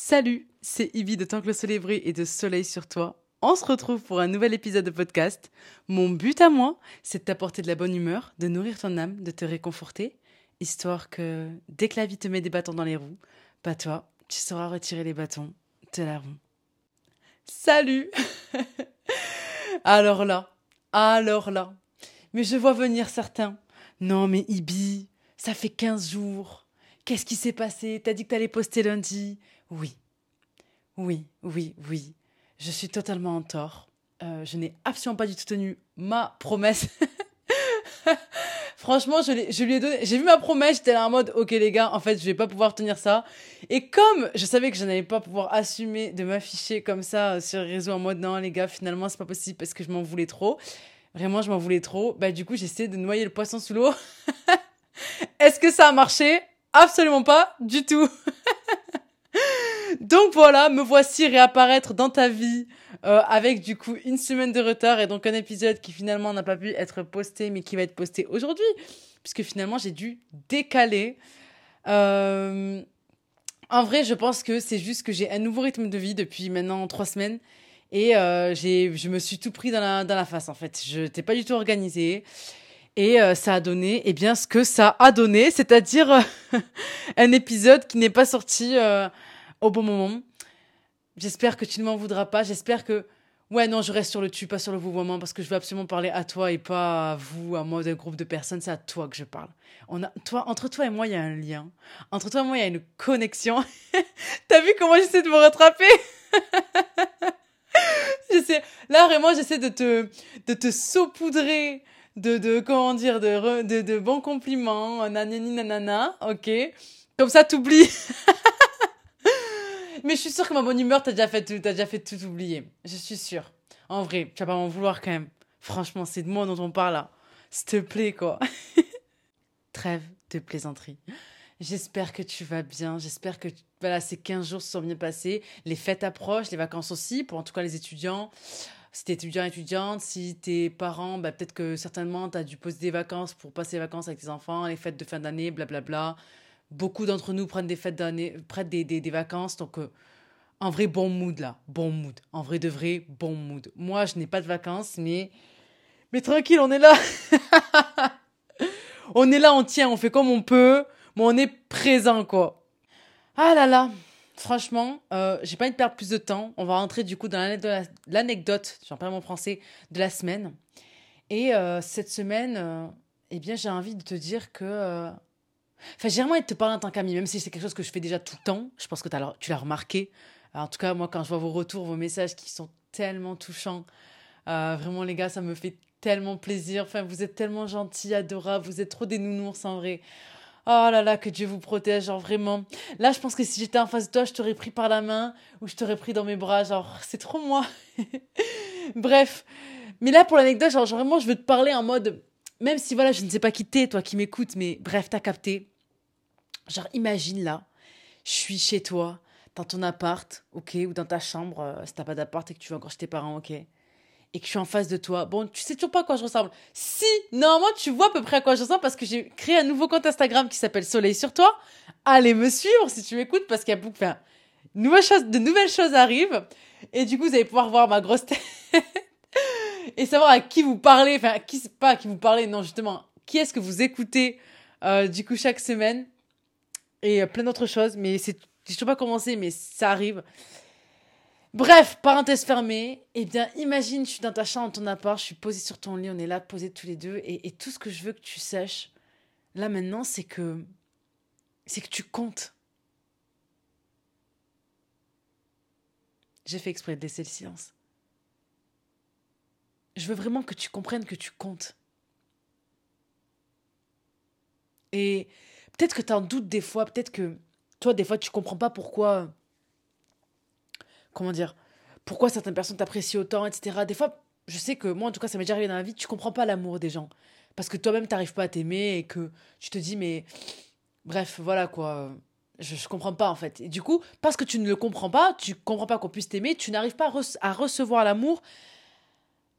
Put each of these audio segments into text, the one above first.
Salut, c'est Ivy de Tant que le soleil brille et de Soleil sur toi. On se retrouve pour un nouvel épisode de podcast. Mon but à moi, c'est de t'apporter de la bonne humeur, de nourrir ton âme, de te réconforter, histoire que dès que la vie te met des bâtons dans les roues, bah toi, tu sauras retirer les bâtons de la. Salut Alors là, alors là, mais je vois venir certains. Non mais Ibi, ça fait 15 jours. Qu'est-ce qui s'est passé? T'as dit que t'allais poster lundi oui, oui, oui, oui. Je suis totalement en tort. Euh, je n'ai absolument pas du tout tenu ma promesse. Franchement, je, lui ai donné, j'ai vu ma promesse, j'étais là en mode, ok les gars, en fait, je vais pas pouvoir tenir ça. Et comme je savais que je n'allais pas pouvoir assumer de m'afficher comme ça euh, sur les réseaux en mode, non les gars, finalement c'est pas possible parce que je m'en voulais trop. Vraiment, je m'en voulais trop. Bah du coup, j'essaie de noyer le poisson sous l'eau. Est-ce que ça a marché? Absolument pas, du tout. Donc voilà, me voici réapparaître dans ta vie euh, avec du coup une semaine de retard et donc un épisode qui finalement n'a pas pu être posté mais qui va être posté aujourd'hui puisque finalement j'ai dû décaler. Euh, en vrai, je pense que c'est juste que j'ai un nouveau rythme de vie depuis maintenant trois semaines et euh, je me suis tout pris dans la, dans la face en fait. Je n'étais pas du tout organisée. Et ça a donné, eh bien, ce que ça a donné, c'est-à-dire un épisode qui n'est pas sorti au bon moment. J'espère que tu ne m'en voudras pas. J'espère que. Ouais, non, je reste sur le tu, pas sur le vous moment, parce que je veux absolument parler à toi et pas à vous, à moi, d'un groupe de personnes. C'est à toi que je parle. On a, toi, entre toi et moi, il y a un lien. Entre toi et moi, il y a une connexion. T'as vu comment j'essaie de me rattraper? J'essaie, là, vraiment, j'essaie de te, de te saupoudrer de, de, comment dire, de, de, de bons compliments, nanani nanana, ok? Comme ça, t'oublies. Mais je suis sûre que ma bonne humeur, t'as déjà fait tout, déjà fait tout oublier. Je suis sûre. En vrai, tu vas pas m'en vouloir quand même. Franchement, c'est de moi dont on parle là. S'il te plaît, quoi. Trêve de plaisanterie. J'espère que tu vas bien. J'espère que voilà, ces 15 jours se sont bien passés. Les fêtes approchent, les vacances aussi, pour en tout cas les étudiants. Si t'es étudiant, étudiante, si t'es parent, bah, peut-être que certainement t'as dû poser des vacances pour passer les vacances avec tes enfants, les fêtes de fin d'année, blablabla beaucoup d'entre nous prennent des fêtes d'année, prennent des, des, des, vacances. Donc, euh, en vrai, bon mood là. Bon mood. En vrai de vrai, bon mood. Moi, je n'ai pas de vacances, mais. Mais tranquille, on est là. on est là, on tient, on fait comme on peut. Mais on est présent, quoi. Ah là là. Franchement, euh, j'ai pas envie de perdre plus de temps. On va rentrer du coup dans l'anecdote, j'en parle mon français, de la semaine. Et euh, cette semaine, euh, eh bien, j'ai envie de te dire que euh, Enfin, envie de te parler en tant qu'ami, même si c'est quelque chose que je fais déjà tout le temps. Je pense que tu l'as remarqué. en tout cas, moi, quand je vois vos retours, vos messages qui sont tellement touchants, euh, vraiment, les gars, ça me fait tellement plaisir. Enfin, vous êtes tellement gentils, adorables, vous êtes trop des nounours en vrai. Oh là là, que Dieu vous protège, genre vraiment. Là, je pense que si j'étais en face de toi, je t'aurais pris par la main ou je t'aurais pris dans mes bras, genre, c'est trop moi. Bref. Mais là, pour l'anecdote, genre, vraiment, je veux te parler en mode même si voilà, je ne sais pas qui t'es, toi qui m'écoutes, mais bref, t'as capté. Genre, imagine là, je suis chez toi, dans ton appart, ok, ou dans ta chambre, euh, si t'as pas d'appart et que tu veux encore chez tes parents, ok, et que je suis en face de toi. Bon, tu sais toujours pas à quoi je ressemble. Si, normalement, tu vois à peu près à quoi je ressemble parce que j'ai créé un nouveau compte Instagram qui s'appelle Soleil sur toi. Allez me suivre si tu m'écoutes parce qu'il y a beaucoup, enfin, de nouvelles choses arrivent. Et du coup, vous allez pouvoir voir ma grosse tête et savoir à qui vous parlez, enfin, qui, pas à qui vous parlez, non, justement, qui est-ce que vous écoutez, euh, du coup, chaque semaine, et euh, plein d'autres choses, mais c'est, je sais pas commencer, mais ça arrive. Bref, parenthèse fermée, eh bien, imagine, je suis dans ta chambre, ton appart, je suis posée sur ton lit, on est là, posés tous les deux, et, et tout ce que je veux que tu saches, là, maintenant, c'est que, c'est que tu comptes. J'ai fait exprès de laisser le silence. Je veux vraiment que tu comprennes que tu comptes. Et peut-être que tu en doutes des fois, peut-être que toi, des fois, tu comprends pas pourquoi. Comment dire Pourquoi certaines personnes t'apprécient autant, etc. Des fois, je sais que moi, en tout cas, ça m'est déjà arrivé dans la vie, tu comprends pas l'amour des gens. Parce que toi-même, t'arrives pas à t'aimer et que tu te dis, mais. Bref, voilà quoi. Je, je comprends pas en fait. Et du coup, parce que tu ne le comprends pas, tu comprends pas qu'on puisse t'aimer, tu n'arrives pas à, re à recevoir l'amour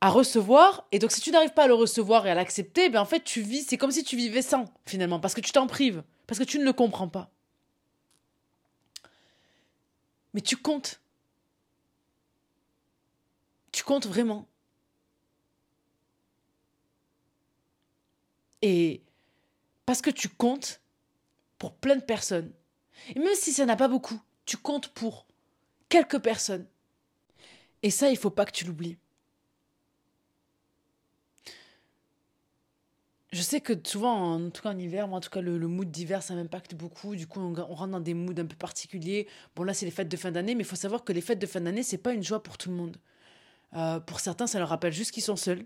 à recevoir. Et donc, si tu n'arrives pas à le recevoir et à l'accepter, ben en fait, tu vis, c'est comme si tu vivais sans, finalement, parce que tu t'en prives, parce que tu ne le comprends pas. Mais tu comptes. Tu comptes vraiment. Et parce que tu comptes pour plein de personnes, et même si ça n'a pas beaucoup, tu comptes pour quelques personnes. Et ça, il faut pas que tu l'oublies. Je sais que souvent, en tout cas en hiver, moi en tout cas le, mood d'hiver, ça m'impacte beaucoup. Du coup, on, rentre dans des moods un peu particuliers. Bon là, c'est les fêtes de fin d'année, mais il faut savoir que les fêtes de fin d'année, c'est pas une joie pour tout le monde. Euh, pour certains, ça leur rappelle juste qu'ils sont seuls.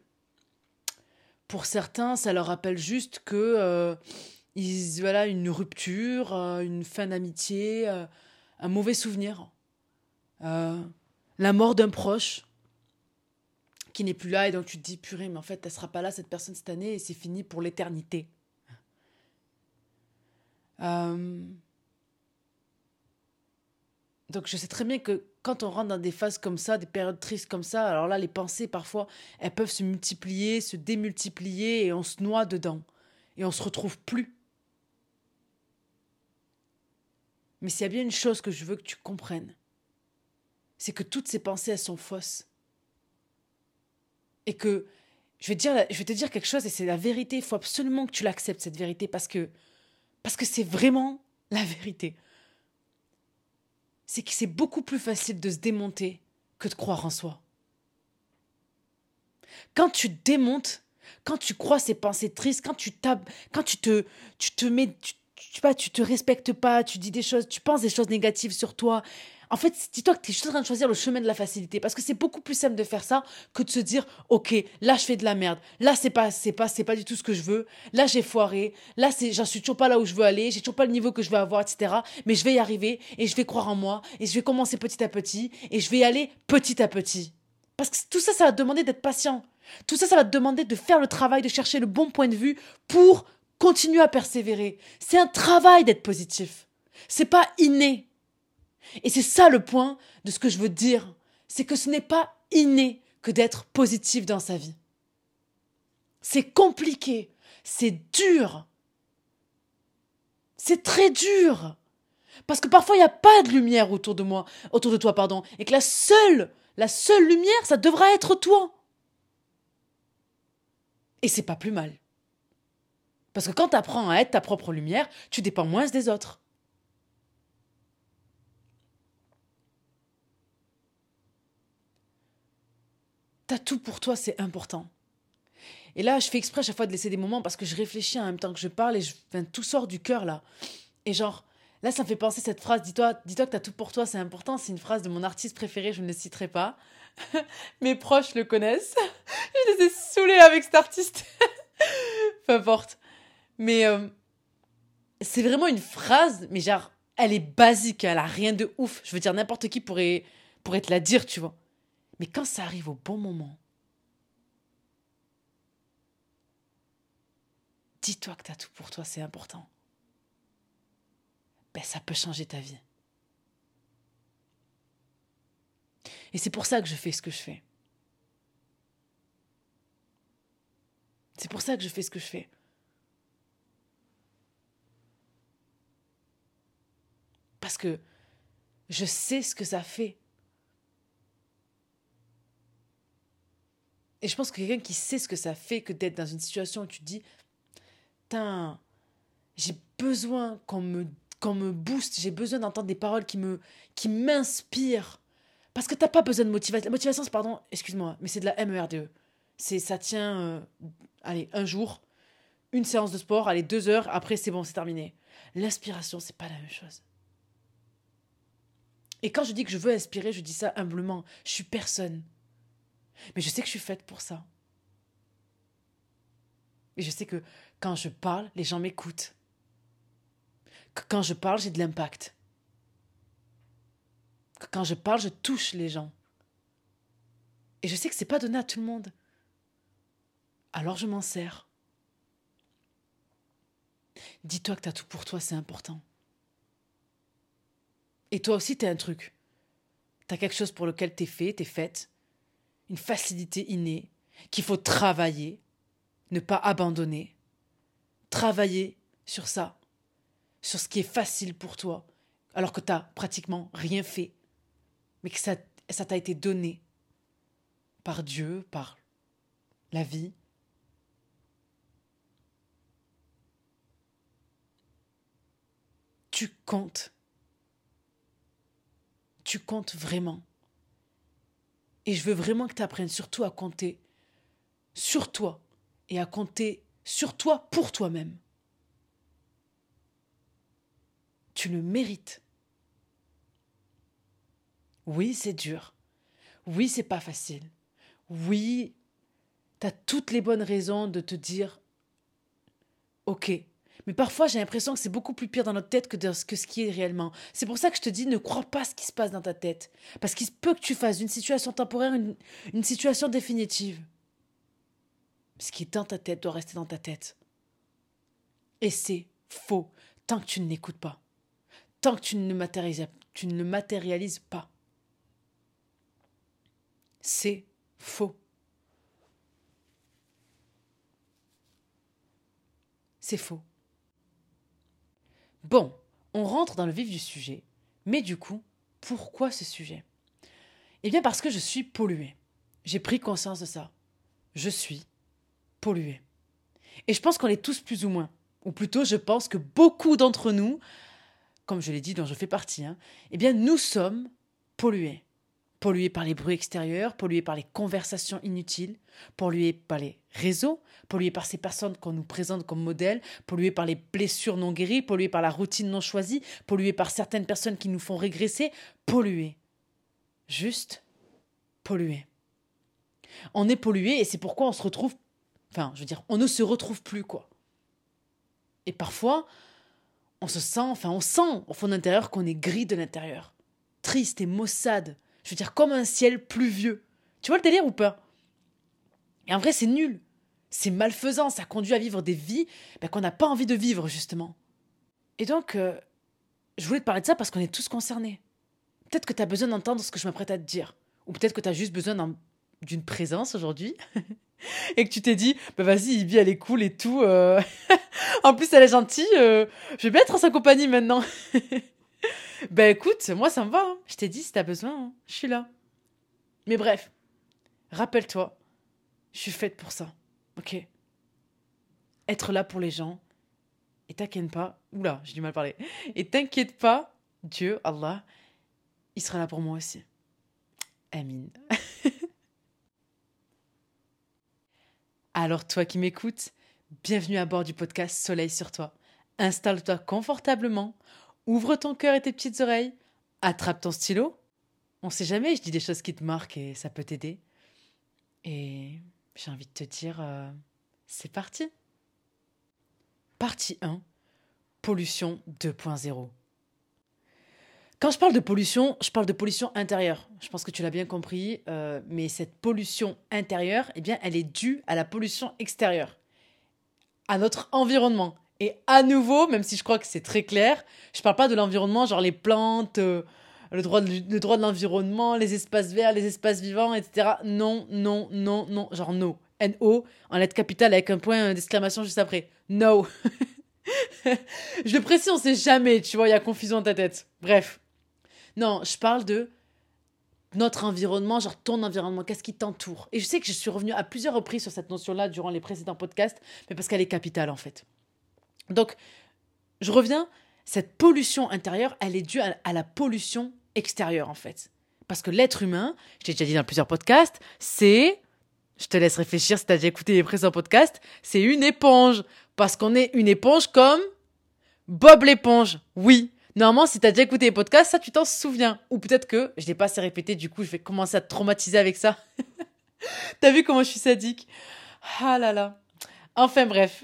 Pour certains, ça leur rappelle juste que euh, ils, voilà, une rupture, euh, une fin d'amitié, un mauvais souvenir, la mort d'un proche qui n'est plus là et donc tu te dis purée mais en fait elle sera pas là cette personne cette année et c'est fini pour l'éternité. Euh, donc je sais très bien que quand on rentre dans des phases comme ça, des périodes tristes comme ça, alors là les pensées parfois elles peuvent se multiplier, se démultiplier et on se noie dedans et on se retrouve plus. Mais s'il y a bien une chose que je veux que tu comprennes, c'est que toutes ces pensées elles sont fausses et que je vais, te dire, te quelque chose et c'est la vérité. Il faut absolument que tu l'acceptes, cette vérité, parce que parce que c'est vraiment la vérité. C'est que c'est beaucoup plus facile de se démonter que de croire en soi. Quand tu démontes, quand tu crois ces pensées tristes, quand tu tapes, quand tu te, tu te mets, tu, pas, tu te respectes pas, tu dis des choses, tu penses des choses négatives sur toi, en fait, dis-toi que tu es juste en train de choisir le chemin de la facilité parce que c'est beaucoup plus simple de faire ça que de se dire OK, là je fais de la merde. Là c'est pas c'est pas c'est pas du tout ce que je veux. Là j'ai foiré. Là c'est j'en suis toujours pas là où je veux aller, j'ai toujours pas le niveau que je veux avoir etc. mais je vais y arriver et je vais croire en moi et je vais commencer petit à petit et je vais y aller petit à petit. Parce que tout ça ça va demander d'être patient. Tout ça ça va te demander de faire le travail de chercher le bon point de vue pour continuer à persévérer. C'est un travail d'être positif. C'est pas inné. Et c'est ça le point de ce que je veux dire. C'est que ce n'est pas inné que d'être positif dans sa vie. C'est compliqué, c'est dur. C'est très dur. Parce que parfois il n'y a pas de lumière autour de moi, autour de toi, pardon, et que la seule, la seule lumière, ça devra être toi. Et c'est pas plus mal. Parce que quand tu apprends à être ta propre lumière, tu dépends moins des autres. T'as tout pour toi, c'est important. Et là, je fais exprès à chaque fois de laisser des moments parce que je réfléchis en même temps que je parle et tout sort du cœur là. Et genre, là, ça me fait penser cette phrase dis-toi dis-toi que t'as tout pour toi, c'est important. C'est une phrase de mon artiste préféré, je ne le citerai pas. Mes proches le connaissent. je les ai saoulés avec cet artiste. Peu importe. Mais euh, c'est vraiment une phrase, mais genre, elle est basique, elle a rien de ouf. Je veux dire, n'importe qui pourrait, pourrait te la dire, tu vois. Mais quand ça arrive au bon moment, dis-toi que tu as tout pour toi, c'est important. Ben, ça peut changer ta vie. Et c'est pour ça que je fais ce que je fais. C'est pour ça que je fais ce que je fais. Parce que je sais ce que ça fait Et je pense que quelqu'un qui sait ce que ça fait que d'être dans une situation où tu te dis, putain, j'ai besoin qu'on me, qu'on me booste, j'ai besoin d'entendre des paroles qui me, qui m'inspirent. Parce que t'as pas besoin de motivation. La motivation, pardon, excuse-moi, mais c'est de la MERDE. C'est, ça tient, euh, allez, un jour, une séance de sport, allez, deux heures, après c'est bon, c'est terminé. L'inspiration, c'est pas la même chose. Et quand je dis que je veux inspirer, je dis ça humblement. Je suis personne. Mais je sais que je suis faite pour ça. Et je sais que quand je parle, les gens m'écoutent. Que quand je parle, j'ai de l'impact. Que quand je parle, je touche les gens. Et je sais que c'est pas donné à tout le monde. Alors je m'en sers. Dis-toi que tu as tout pour toi, c'est important. Et toi aussi, tu as un truc. Tu as quelque chose pour lequel tu es fait, tu es faite une facilité innée qu'il faut travailler, ne pas abandonner. Travailler sur ça, sur ce qui est facile pour toi, alors que tu n'as pratiquement rien fait mais que ça ça t'a été donné par Dieu, par la vie. Tu comptes. Tu comptes vraiment. Et je veux vraiment que tu apprennes surtout à compter sur toi et à compter sur toi pour toi-même. Tu le mérites. Oui, c'est dur. Oui, c'est pas facile. Oui, tu as toutes les bonnes raisons de te dire OK. Mais parfois, j'ai l'impression que c'est beaucoup plus pire dans notre tête que, que ce qui est réellement. C'est pour ça que je te dis, ne crois pas ce qui se passe dans ta tête. Parce qu'il peut que tu fasses d'une situation temporaire une, une situation définitive. Ce qui est dans ta tête doit rester dans ta tête. Et c'est faux tant que tu ne l'écoutes pas. Tant que tu ne, matérialises, tu ne le matérialises pas. C'est faux. C'est faux. Bon, on rentre dans le vif du sujet. Mais du coup, pourquoi ce sujet? Eh bien parce que je suis polluée. J'ai pris conscience de ça. Je suis polluée. Et je pense qu'on est tous plus ou moins. Ou plutôt, je pense que beaucoup d'entre nous, comme je l'ai dit, dont je fais partie, hein, eh bien, nous sommes pollués pollué par les bruits extérieurs, pollué par les conversations inutiles, pollué par les réseaux, pollué par ces personnes qu'on nous présente comme modèles, pollué par les blessures non guéries, pollué par la routine non choisie, pollué par certaines personnes qui nous font régresser, pollué. Juste pollué. On est pollué et c'est pourquoi on se retrouve, enfin, je veux dire, on ne se retrouve plus, quoi. Et parfois, on se sent, enfin, on sent au fond d'intérieur qu'on est gris de l'intérieur, triste et maussade, je veux dire, comme un ciel pluvieux. Tu vois le délire ou pas? Et en vrai, c'est nul. C'est malfaisant, ça conduit à vivre des vies ben, qu'on n'a pas envie de vivre, justement. Et donc, euh, je voulais te parler de ça parce qu'on est tous concernés. Peut-être que tu as besoin d'entendre ce que je m'apprête à te dire. Ou peut-être que tu as juste besoin d'une présence aujourd'hui. et que tu t'es dit, bah vas-y, Ibi, elle est cool et tout. Euh. en plus, elle est gentille. Euh, je vais bien être en sa compagnie maintenant. ben écoute, moi ça me va. Hein. Je t'ai dit, si t'as besoin, hein. je suis là. Mais bref, rappelle-toi, je suis faite pour ça. Ok? Être là pour les gens. Et t'inquiète pas. Oula, j'ai du mal à parler. Et t'inquiète pas, Dieu, Allah, il sera là pour moi aussi. Amin. Alors toi qui m'écoutes, bienvenue à bord du podcast Soleil sur toi. Installe-toi confortablement Ouvre ton cœur et tes petites oreilles. Attrape ton stylo. On sait jamais, je dis des choses qui te marquent et ça peut t'aider. Et j'ai envie de te dire, euh, c'est parti. Partie 1. Pollution 2.0. Quand je parle de pollution, je parle de pollution intérieure. Je pense que tu l'as bien compris, euh, mais cette pollution intérieure, eh bien, elle est due à la pollution extérieure, à notre environnement. Et à nouveau, même si je crois que c'est très clair, je parle pas de l'environnement, genre les plantes, euh, le droit de, de l'environnement, les espaces verts, les espaces vivants, etc. Non, non, non, non, genre no. N-O, en lettre capitale avec un point d'exclamation juste après. No. je le précise, on sait jamais, tu vois, il y a confusion dans ta tête. Bref. Non, je parle de notre environnement, genre ton environnement, qu'est-ce qui t'entoure. Et je sais que je suis revenue à plusieurs reprises sur cette notion-là durant les précédents podcasts, mais parce qu'elle est capitale en fait. Donc, je reviens, cette pollution intérieure, elle est due à, la pollution extérieure, en fait. Parce que l'être humain, je t'ai déjà dit dans plusieurs podcasts, c'est, je te laisse réfléchir si tu as déjà écouté les précédents podcasts, c'est une éponge. Parce qu'on est une éponge comme Bob l'éponge. Oui. Normalement, si tu as déjà écouté les podcasts, ça, tu t'en souviens. Ou peut-être que je l'ai pas assez répété, du coup, je vais commencer à te traumatiser avec ça. T'as vu comment je suis sadique? Ah là là. Enfin bref,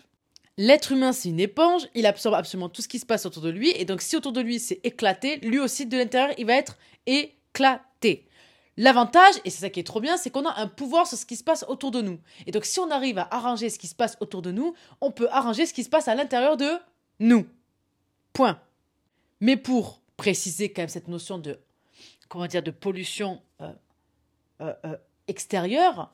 L'être humain, c'est une éponge, il absorbe absolument tout ce qui se passe autour de lui, et donc si autour de lui c'est éclaté, lui aussi de l'intérieur, il va être éclaté. L'avantage, et c'est ça qui est trop bien, c'est qu'on a un pouvoir sur ce qui se passe autour de nous. Et donc si on arrive à arranger ce qui se passe autour de nous, on peut arranger ce qui se passe à l'intérieur de nous. Point. Mais pour préciser quand même cette notion de, comment dire, de pollution euh, euh, euh, extérieure,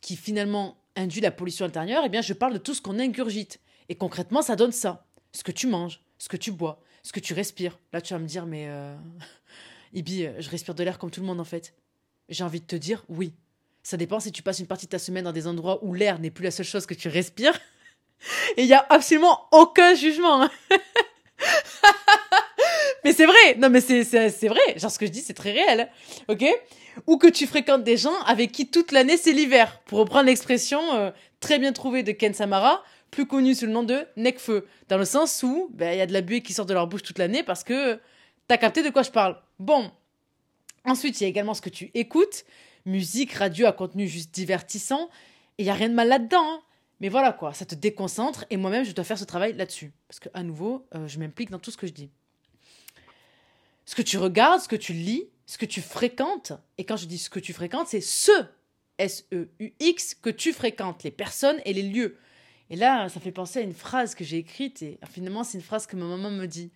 qui finalement induit la pollution intérieure, eh bien je parle de tout ce qu'on ingurgite. Et concrètement, ça donne ça. Ce que tu manges, ce que tu bois, ce que tu respires. Là, tu vas me dire, mais euh, Ibi, euh, je respire de l'air comme tout le monde en fait. J'ai envie de te dire oui. Ça dépend si tu passes une partie de ta semaine dans des endroits où l'air n'est plus la seule chose que tu respires. Et il n'y a absolument aucun jugement. hein. mais c'est vrai. Non, mais c'est, vrai. Genre, ce que je dis, c'est très réel. Ok? Ou que tu fréquentes des gens avec qui toute l'année, c'est l'hiver. Pour reprendre l'expression euh, très bien trouvée de Ken Samara, plus connue sous le nom de Necfeu. Dans le sens où ben, il y a de la buée qui sort de leur bouche toute l'année parce que t'as capté de quoi je parle. Bon. Ensuite, il y a également ce que tu écoutes. Musique, radio à contenu juste divertissant. Et il n'y a rien de mal là-dedans. hein. Mais voilà quoi, ça te déconcentre et moi-même je dois faire ce travail là-dessus. Parce que à nouveau, euh, je m'implique dans tout ce que je dis. Ce que tu regardes, ce que tu lis, ce que tu fréquentes, et quand je dis ce que tu fréquentes, c'est ce, S-E-U-X, que tu fréquentes, les personnes et les lieux. Et là, ça fait penser à une phrase que j'ai écrite, et finalement c'est une phrase que ma maman me dit,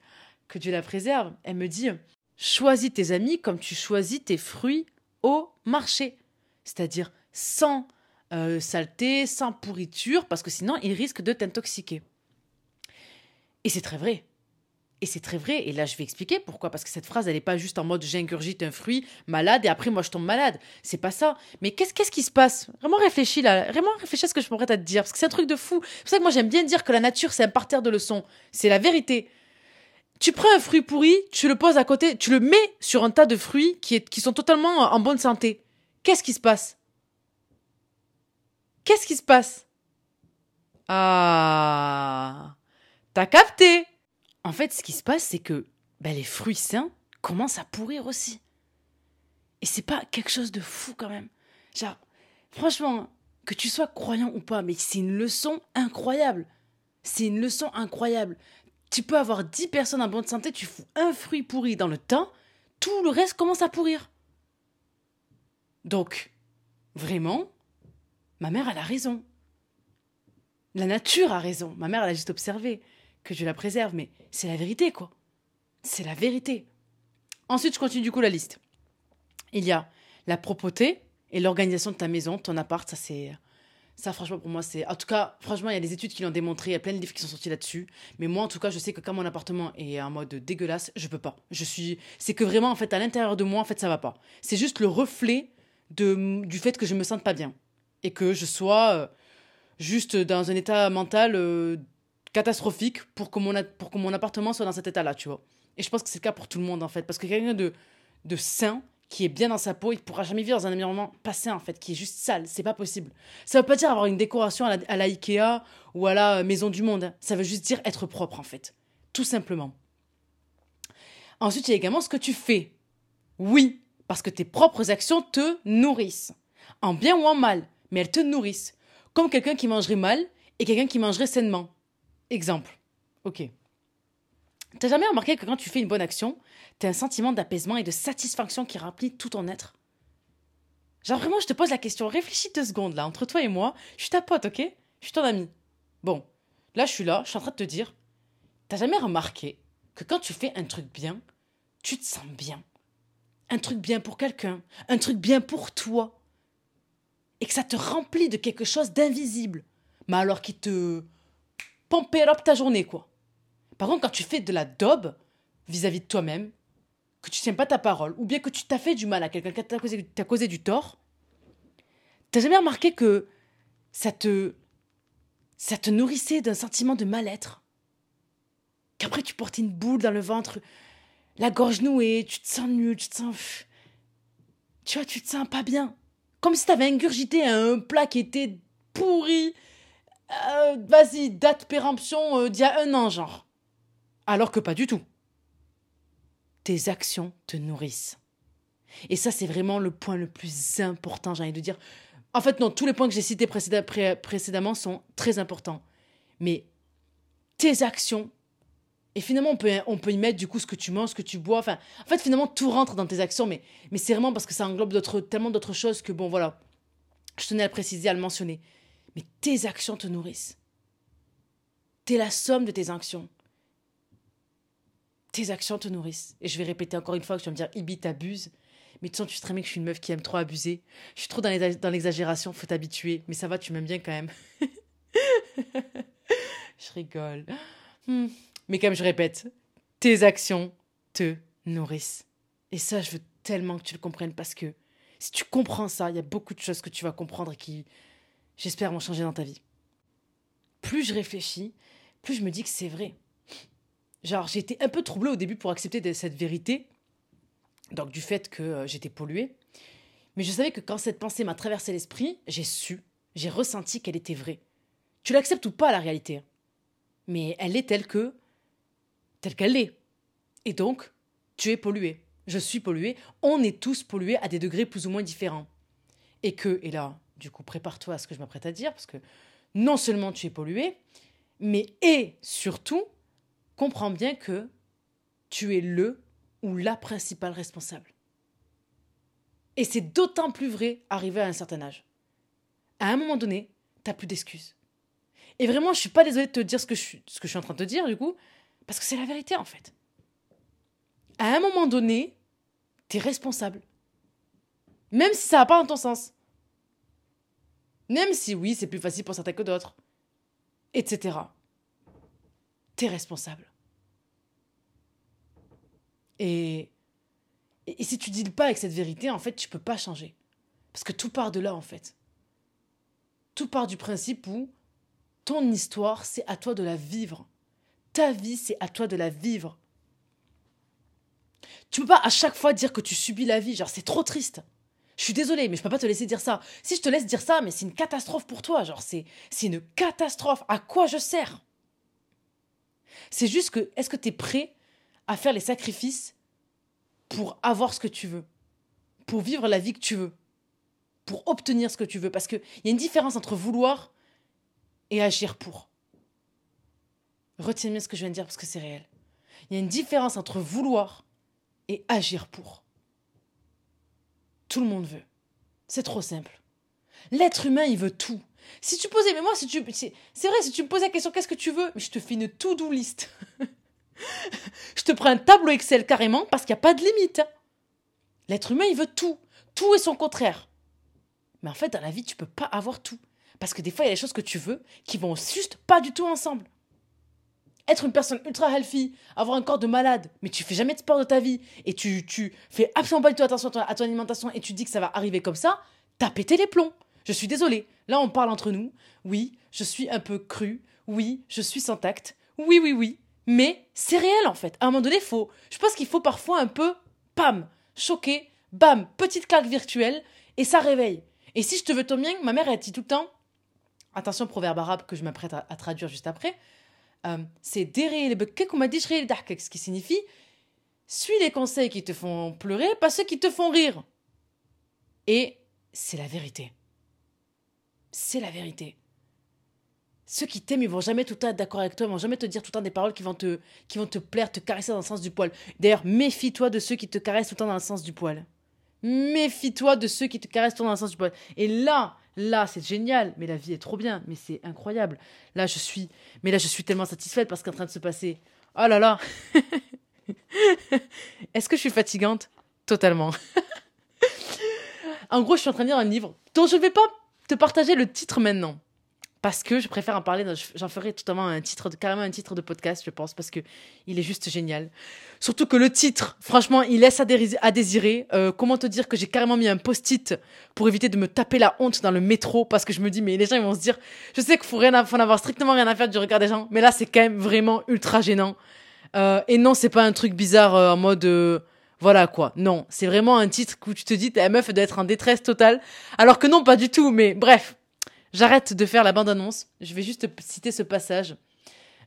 que Dieu la préserve. Elle me dit, choisis tes amis comme tu choisis tes fruits au marché. C'est-à-dire sans euh, saleté, sans pourriture, parce que sinon, ils risquent de t'intoxiquer. Et c'est très vrai. Et c'est très vrai. Et là, je vais expliquer pourquoi. Parce que cette phrase, elle n'est pas juste en mode j'ingurgite un fruit malade et après, moi, je tombe malade. C'est pas ça. Mais qu'est-ce qu'est-ce qui se passe? Vraiment réfléchis là. Vraiment réfléchis à ce que je à te dire. Parce que c'est un truc de fou. C'est pour ça que moi, j'aime bien dire que la nature, c'est un parterre de leçons. C'est la vérité. Tu prends un fruit pourri, tu le poses à côté, tu le mets sur un tas de fruits qui sont totalement en bonne santé. Qu'est-ce qui se passe? Qu'est-ce qui se passe? Ah T'as capté En fait, ce qui se passe, c'est que ben, les fruits sains commencent à pourrir aussi. Et c'est pas quelque chose de fou quand même. Genre, franchement, que tu sois croyant ou pas, mais c'est une leçon incroyable. C'est une leçon incroyable. Tu peux avoir 10 personnes en bonne santé, tu fous un fruit pourri dans le temps, tout le reste commence à pourrir. Donc, vraiment, ma mère, elle a raison. La nature a raison. Ma mère, elle a juste observé que Dieu la préserve, mais c'est la vérité, quoi. C'est la vérité. Ensuite, je continue du coup la liste. Il y a la propreté et l'organisation de ta maison, ton appart, ça c'est... Ça, franchement, pour moi, c'est. En tout cas, franchement, il y a des études qui l'ont démontré, il y a plein de livres qui sont sortis là-dessus. Mais moi, en tout cas, je sais que quand mon appartement est en mode dégueulasse, je peux pas. Je suis. C'est que vraiment, en fait, à l'intérieur de moi, en fait, ça va pas. C'est juste le reflet de... du fait que je me sente pas bien. Et que je sois euh, juste dans un état mental euh, catastrophique pour que, mon pour que mon appartement soit dans cet état-là, tu vois. Et je pense que c'est le cas pour tout le monde, en fait. Parce que quelqu'un de, de sain, qui est bien dans sa peau, il pourra jamais vivre dans un environnement pas sain, en fait, qui est juste sale. C'est pas possible. Ça veut pas dire avoir une décoration à la, à la Ikea ou à la Maison du Monde. hein. Ça veut juste dire être propre, en fait. Tout simplement. Ensuite, il y a également ce que tu fais. Oui, parce que tes propres actions te nourrissent. En bien ou en mal, mais elles te nourrissent. Comme quelqu'un qui mangerait mal et quelqu'un qui mangerait sainement. Exemple. Ok. T'as jamais remarqué que quand tu fais une bonne action, t'as un sentiment d'apaisement et de satisfaction qui remplit tout ton être? Genre vraiment, je te pose la question, réfléchis deux secondes là, entre toi et moi, je suis ta pote, ok? Je suis ton ami. Bon, là je suis là, je suis en train de te dire, t'as jamais remarqué que quand tu fais un truc bien, tu te sens bien? Un truc bien pour quelqu'un, un truc bien pour toi, et que ça te remplit de quelque chose d'invisible, mais alors qui te pompe up ta journée, quoi. Par contre, quand tu fais de la daube vis-à-vis de toi-même, que tu tiens pas ta parole, ou bien que tu t'as fait du mal à quelqu'un, que t'as causé, t'as causé du tort, t'as jamais remarqué que ça te, ça te nourrissait d'un sentiment de mal-être? Qu'après tu portais une boule dans le ventre, la gorge nouée, tu te sens nul, tu te sens... Tu vois, tu te sens pas bien. Comme si t'avais ingurgité un plat qui était pourri. Euh, Vas-y, date péremption euh, d'il y a un an, genre. Alors que pas du tout. Tes actions te nourrissent. Et ça, c'est vraiment le point le plus important, j'ai envie de dire. En fait, non, tous les points que j'ai cités précédemment sont très importants. Mais tes actions, et finalement, on peut, on peut y mettre du coup ce que tu manges, ce que tu bois. Enfin, en fait, finalement, tout rentre dans tes actions, mais, mais c'est vraiment parce que ça englobe tellement d'autres choses que, bon, voilà. Je tenais à le préciser, à le mentionner. Mais tes actions te nourrissent. T'es la somme de tes actions. Tes actions te nourrissent. Et je vais répéter encore une fois que tu vas me dire, Ibi, t'abuses. Mais tu sens, tu bien que je suis une meuf qui aime trop abuser. Je suis trop dans l'exagération, faut t'habituer. Mais ça va, tu m'aimes bien quand même. je rigole. Hmm. Mais comme je répète, tes actions te nourrissent. Et ça, je veux tellement que tu le comprennes parce que si tu comprends ça, il y a beaucoup de choses que tu vas comprendre et qui, j'espère, vont changer dans ta vie. Plus je réfléchis, plus je me dis que c'est vrai. Genre, j'ai été un peu troublée au début pour accepter cette vérité, donc du fait que euh, j'étais polluée. Mais je savais que quand cette pensée m'a traversé l'esprit, j'ai su, j'ai ressenti qu'elle était vraie. Tu l'acceptes ou pas, la réalité. Hein. Mais elle est telle que. telle qu'elle est. Et donc, tu es pollué je suis pollué, on est tous pollués à des degrés plus ou moins différents. Et que, et là, du coup, prépare-toi à ce que je m'apprête à dire, parce que non seulement tu es pollué, mais et surtout, comprends bien que tu es le ou la principale responsable. Et c'est d'autant plus vrai arrivé à un certain âge. À un moment donné, t'as plus d'excuses. Et vraiment, je suis pas désolée de te dire ce que je suis, en train de te dire, du coup, parce que c'est la vérité, en fait à un moment donné, tu es responsable. Même si ça va pas dans ton sens. Même si oui, c'est plus facile pour certains que d'autres. Etc. Tu es responsable. Et, et, si tu dis pas avec cette vérité, en fait, tu peux pas changer. Parce que tout part de là, en fait. Tout part du principe où ton histoire, c'est à toi de la vivre. Ta vie, c'est à toi de la vivre. Tu peux pas à chaque fois dire que tu subis la vie, genre c'est trop triste. Je suis désolée, mais je peux pas te laisser dire ça. Si je te laisse dire ça, mais c'est une catastrophe pour toi, genre c'est c'est une catastrophe. À quoi je sers? C'est juste que est-ce que tu es prêt à faire les sacrifices pour avoir ce que tu veux, pour vivre la vie que tu veux, pour obtenir ce que tu veux? Parce qu'il y a une différence entre vouloir et agir pour. Retiens bien ce que je viens de dire parce que c'est réel. Il y a une différence entre vouloir et agir pour. Tout le monde veut. C'est trop simple. L'être humain, il veut tout. Si tu posais, mais moi, si tu, c'est vrai, si tu me posais la question, qu'est-ce que tu veux, je te fais une to-do list. je te prends un tableau Excel carrément parce qu'il n'y a pas de limite. L'être humain, il veut tout. Tout est son contraire. Mais en fait, dans la vie, tu peux pas avoir tout. Parce que des fois, il y a des choses que tu veux qui vont juste pas du tout ensemble être une personne ultra healthy, avoir un corps de malade, mais tu fais jamais de sport de ta vie et tu, tu fais absolument pas du tout attention à ton, alimentation et tu dis que ça va arriver comme ça, t'as pété les plombs. Je suis désolée. Là, on parle entre nous. Oui, je suis un peu cru. Oui, je suis sans tact. Oui, oui, oui. Mais c'est réel en fait. À un moment donné, faut. Je pense qu'il faut parfois un peu, pam, choquer, bam, petite claque virtuelle et ça réveille. Et si je te veux ton bien, ma mère elle dit tout le temps. Attention, proverbe arabe que je m'apprête à traduire juste après. Euh, c'est ce qui signifie suis les conseils qui te font pleurer, pas ceux qui te font rire. Et c'est la vérité. C'est la vérité. Ceux qui t'aiment, ils vont jamais tout le temps être d'accord avec toi, ils vont jamais te dire tout le temps des paroles qui vont te, qui vont te plaire, te caresser dans le sens du poil. D'ailleurs, méfie-toi de ceux qui te caressent tout le temps dans le sens du poil. Méfie-toi de ceux qui te caressent tout le temps dans le sens du poil. Et là, Là, c'est génial, mais la vie est trop bien, mais c'est incroyable. Là, je suis, mais là, je suis tellement satisfaite parce qu'en train de se passer. Oh là là. Est-ce que je suis fatigante? Totalement. en gros, je suis en train de lire un livre dont je ne vais pas te partager le titre maintenant parce que je préfère en parler. J'en ferai totalement un titre, carrément un titre de podcast, je pense, parce que il est juste génial. Surtout que le titre, franchement, il laisse à, désirer. Euh, comment te dire que j'ai carrément mis un post-it pour éviter de me taper la honte dans le métro, parce que je me dis, mais les gens ils vont se dire, je sais qu'il faut rien, faut strictement rien à faire du regard des gens, mais là c'est quand même vraiment ultra gênant. Euh, et non, c'est pas un truc bizarre euh, en mode voilà quoi. Non, c'est vraiment un titre où tu te dis, ta meuf doit être en détresse totale. Alors que non, pas du tout, mais bref. J'arrête de faire la bande-annonce. Je vais juste citer ce passage.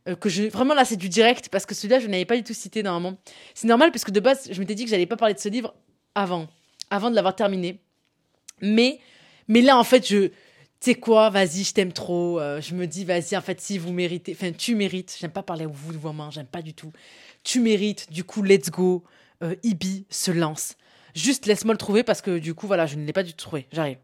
Euh, que je, vraiment là, c'est du direct parce que celui-là, je n'avais pas du tout cité normalement. C'est normal puisque de base, je m'étais dit que j'allais pas parler de ce livre avant, avant de l'avoir terminé. Mais, mais là, en fait, je, tu sais quoi, vas-y, je t'aime trop. Euh, je me dis, vas-y, en fait, si vous méritez, enfin, tu mérites. J'aime pas parler vous de main, j'aime pas du tout. Tu mérites, du coup, let's go. Euh, Ibi se lance. Juste laisse-moi le trouver parce que du coup, voilà, je ne l'ai pas du tout trouvé. J'arrive.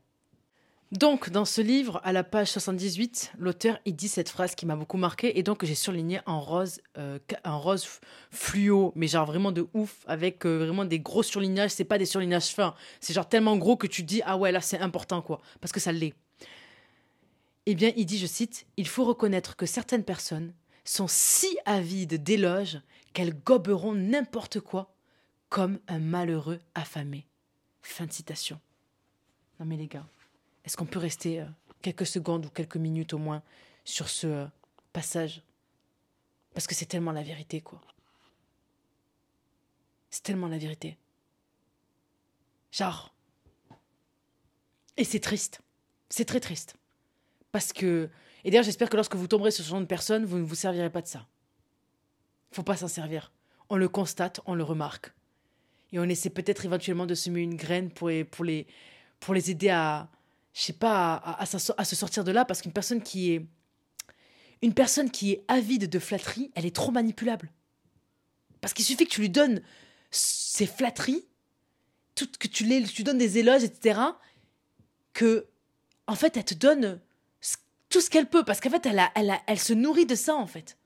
Donc, dans ce livre, à la page 78, l'auteur il dit cette phrase qui m'a beaucoup marqué et donc j'ai surligné en rose, euh, en rose fluo, mais genre vraiment de ouf, avec euh, vraiment des gros surlignages. C'est pas des surlignages fins, c'est genre tellement gros que tu dis ah ouais là c'est important quoi, parce que ça l'est. Eh bien, il dit, je cite, il faut reconnaître que certaines personnes sont si avides d'éloges qu'elles goberont n'importe quoi comme un malheureux affamé. Fin de citation. Non mais les gars, est-ce qu'on peut rester euh, quelques secondes ou quelques minutes au moins sur ce euh, passage? Parce que c'est tellement la vérité, quoi. C'est tellement la vérité. Genre. Et c'est triste. C'est très triste. Parce que. Et d'ailleurs, j'espère que lorsque vous tomberez sur ce genre de personne, vous ne vous servirez pas de ça. Faut pas s'en servir. On le constate, on le remarque. Et on essaie peut-être éventuellement de semer une graine pour pour les, pour les aider à, je sais pas, à, se sortir de là. Parce qu'une personne qui est. Une personne qui est avide de flatterie, elle est trop manipulable. Parce qu'il suffit que tu lui donnes ses flatteries, tout, que tu, les, tu donnes des éloges, etc., que, en fait, elle te donne tout ce qu'elle peut, parce qu'en fait, elle, elle, elle se nourrit de ça, en fait.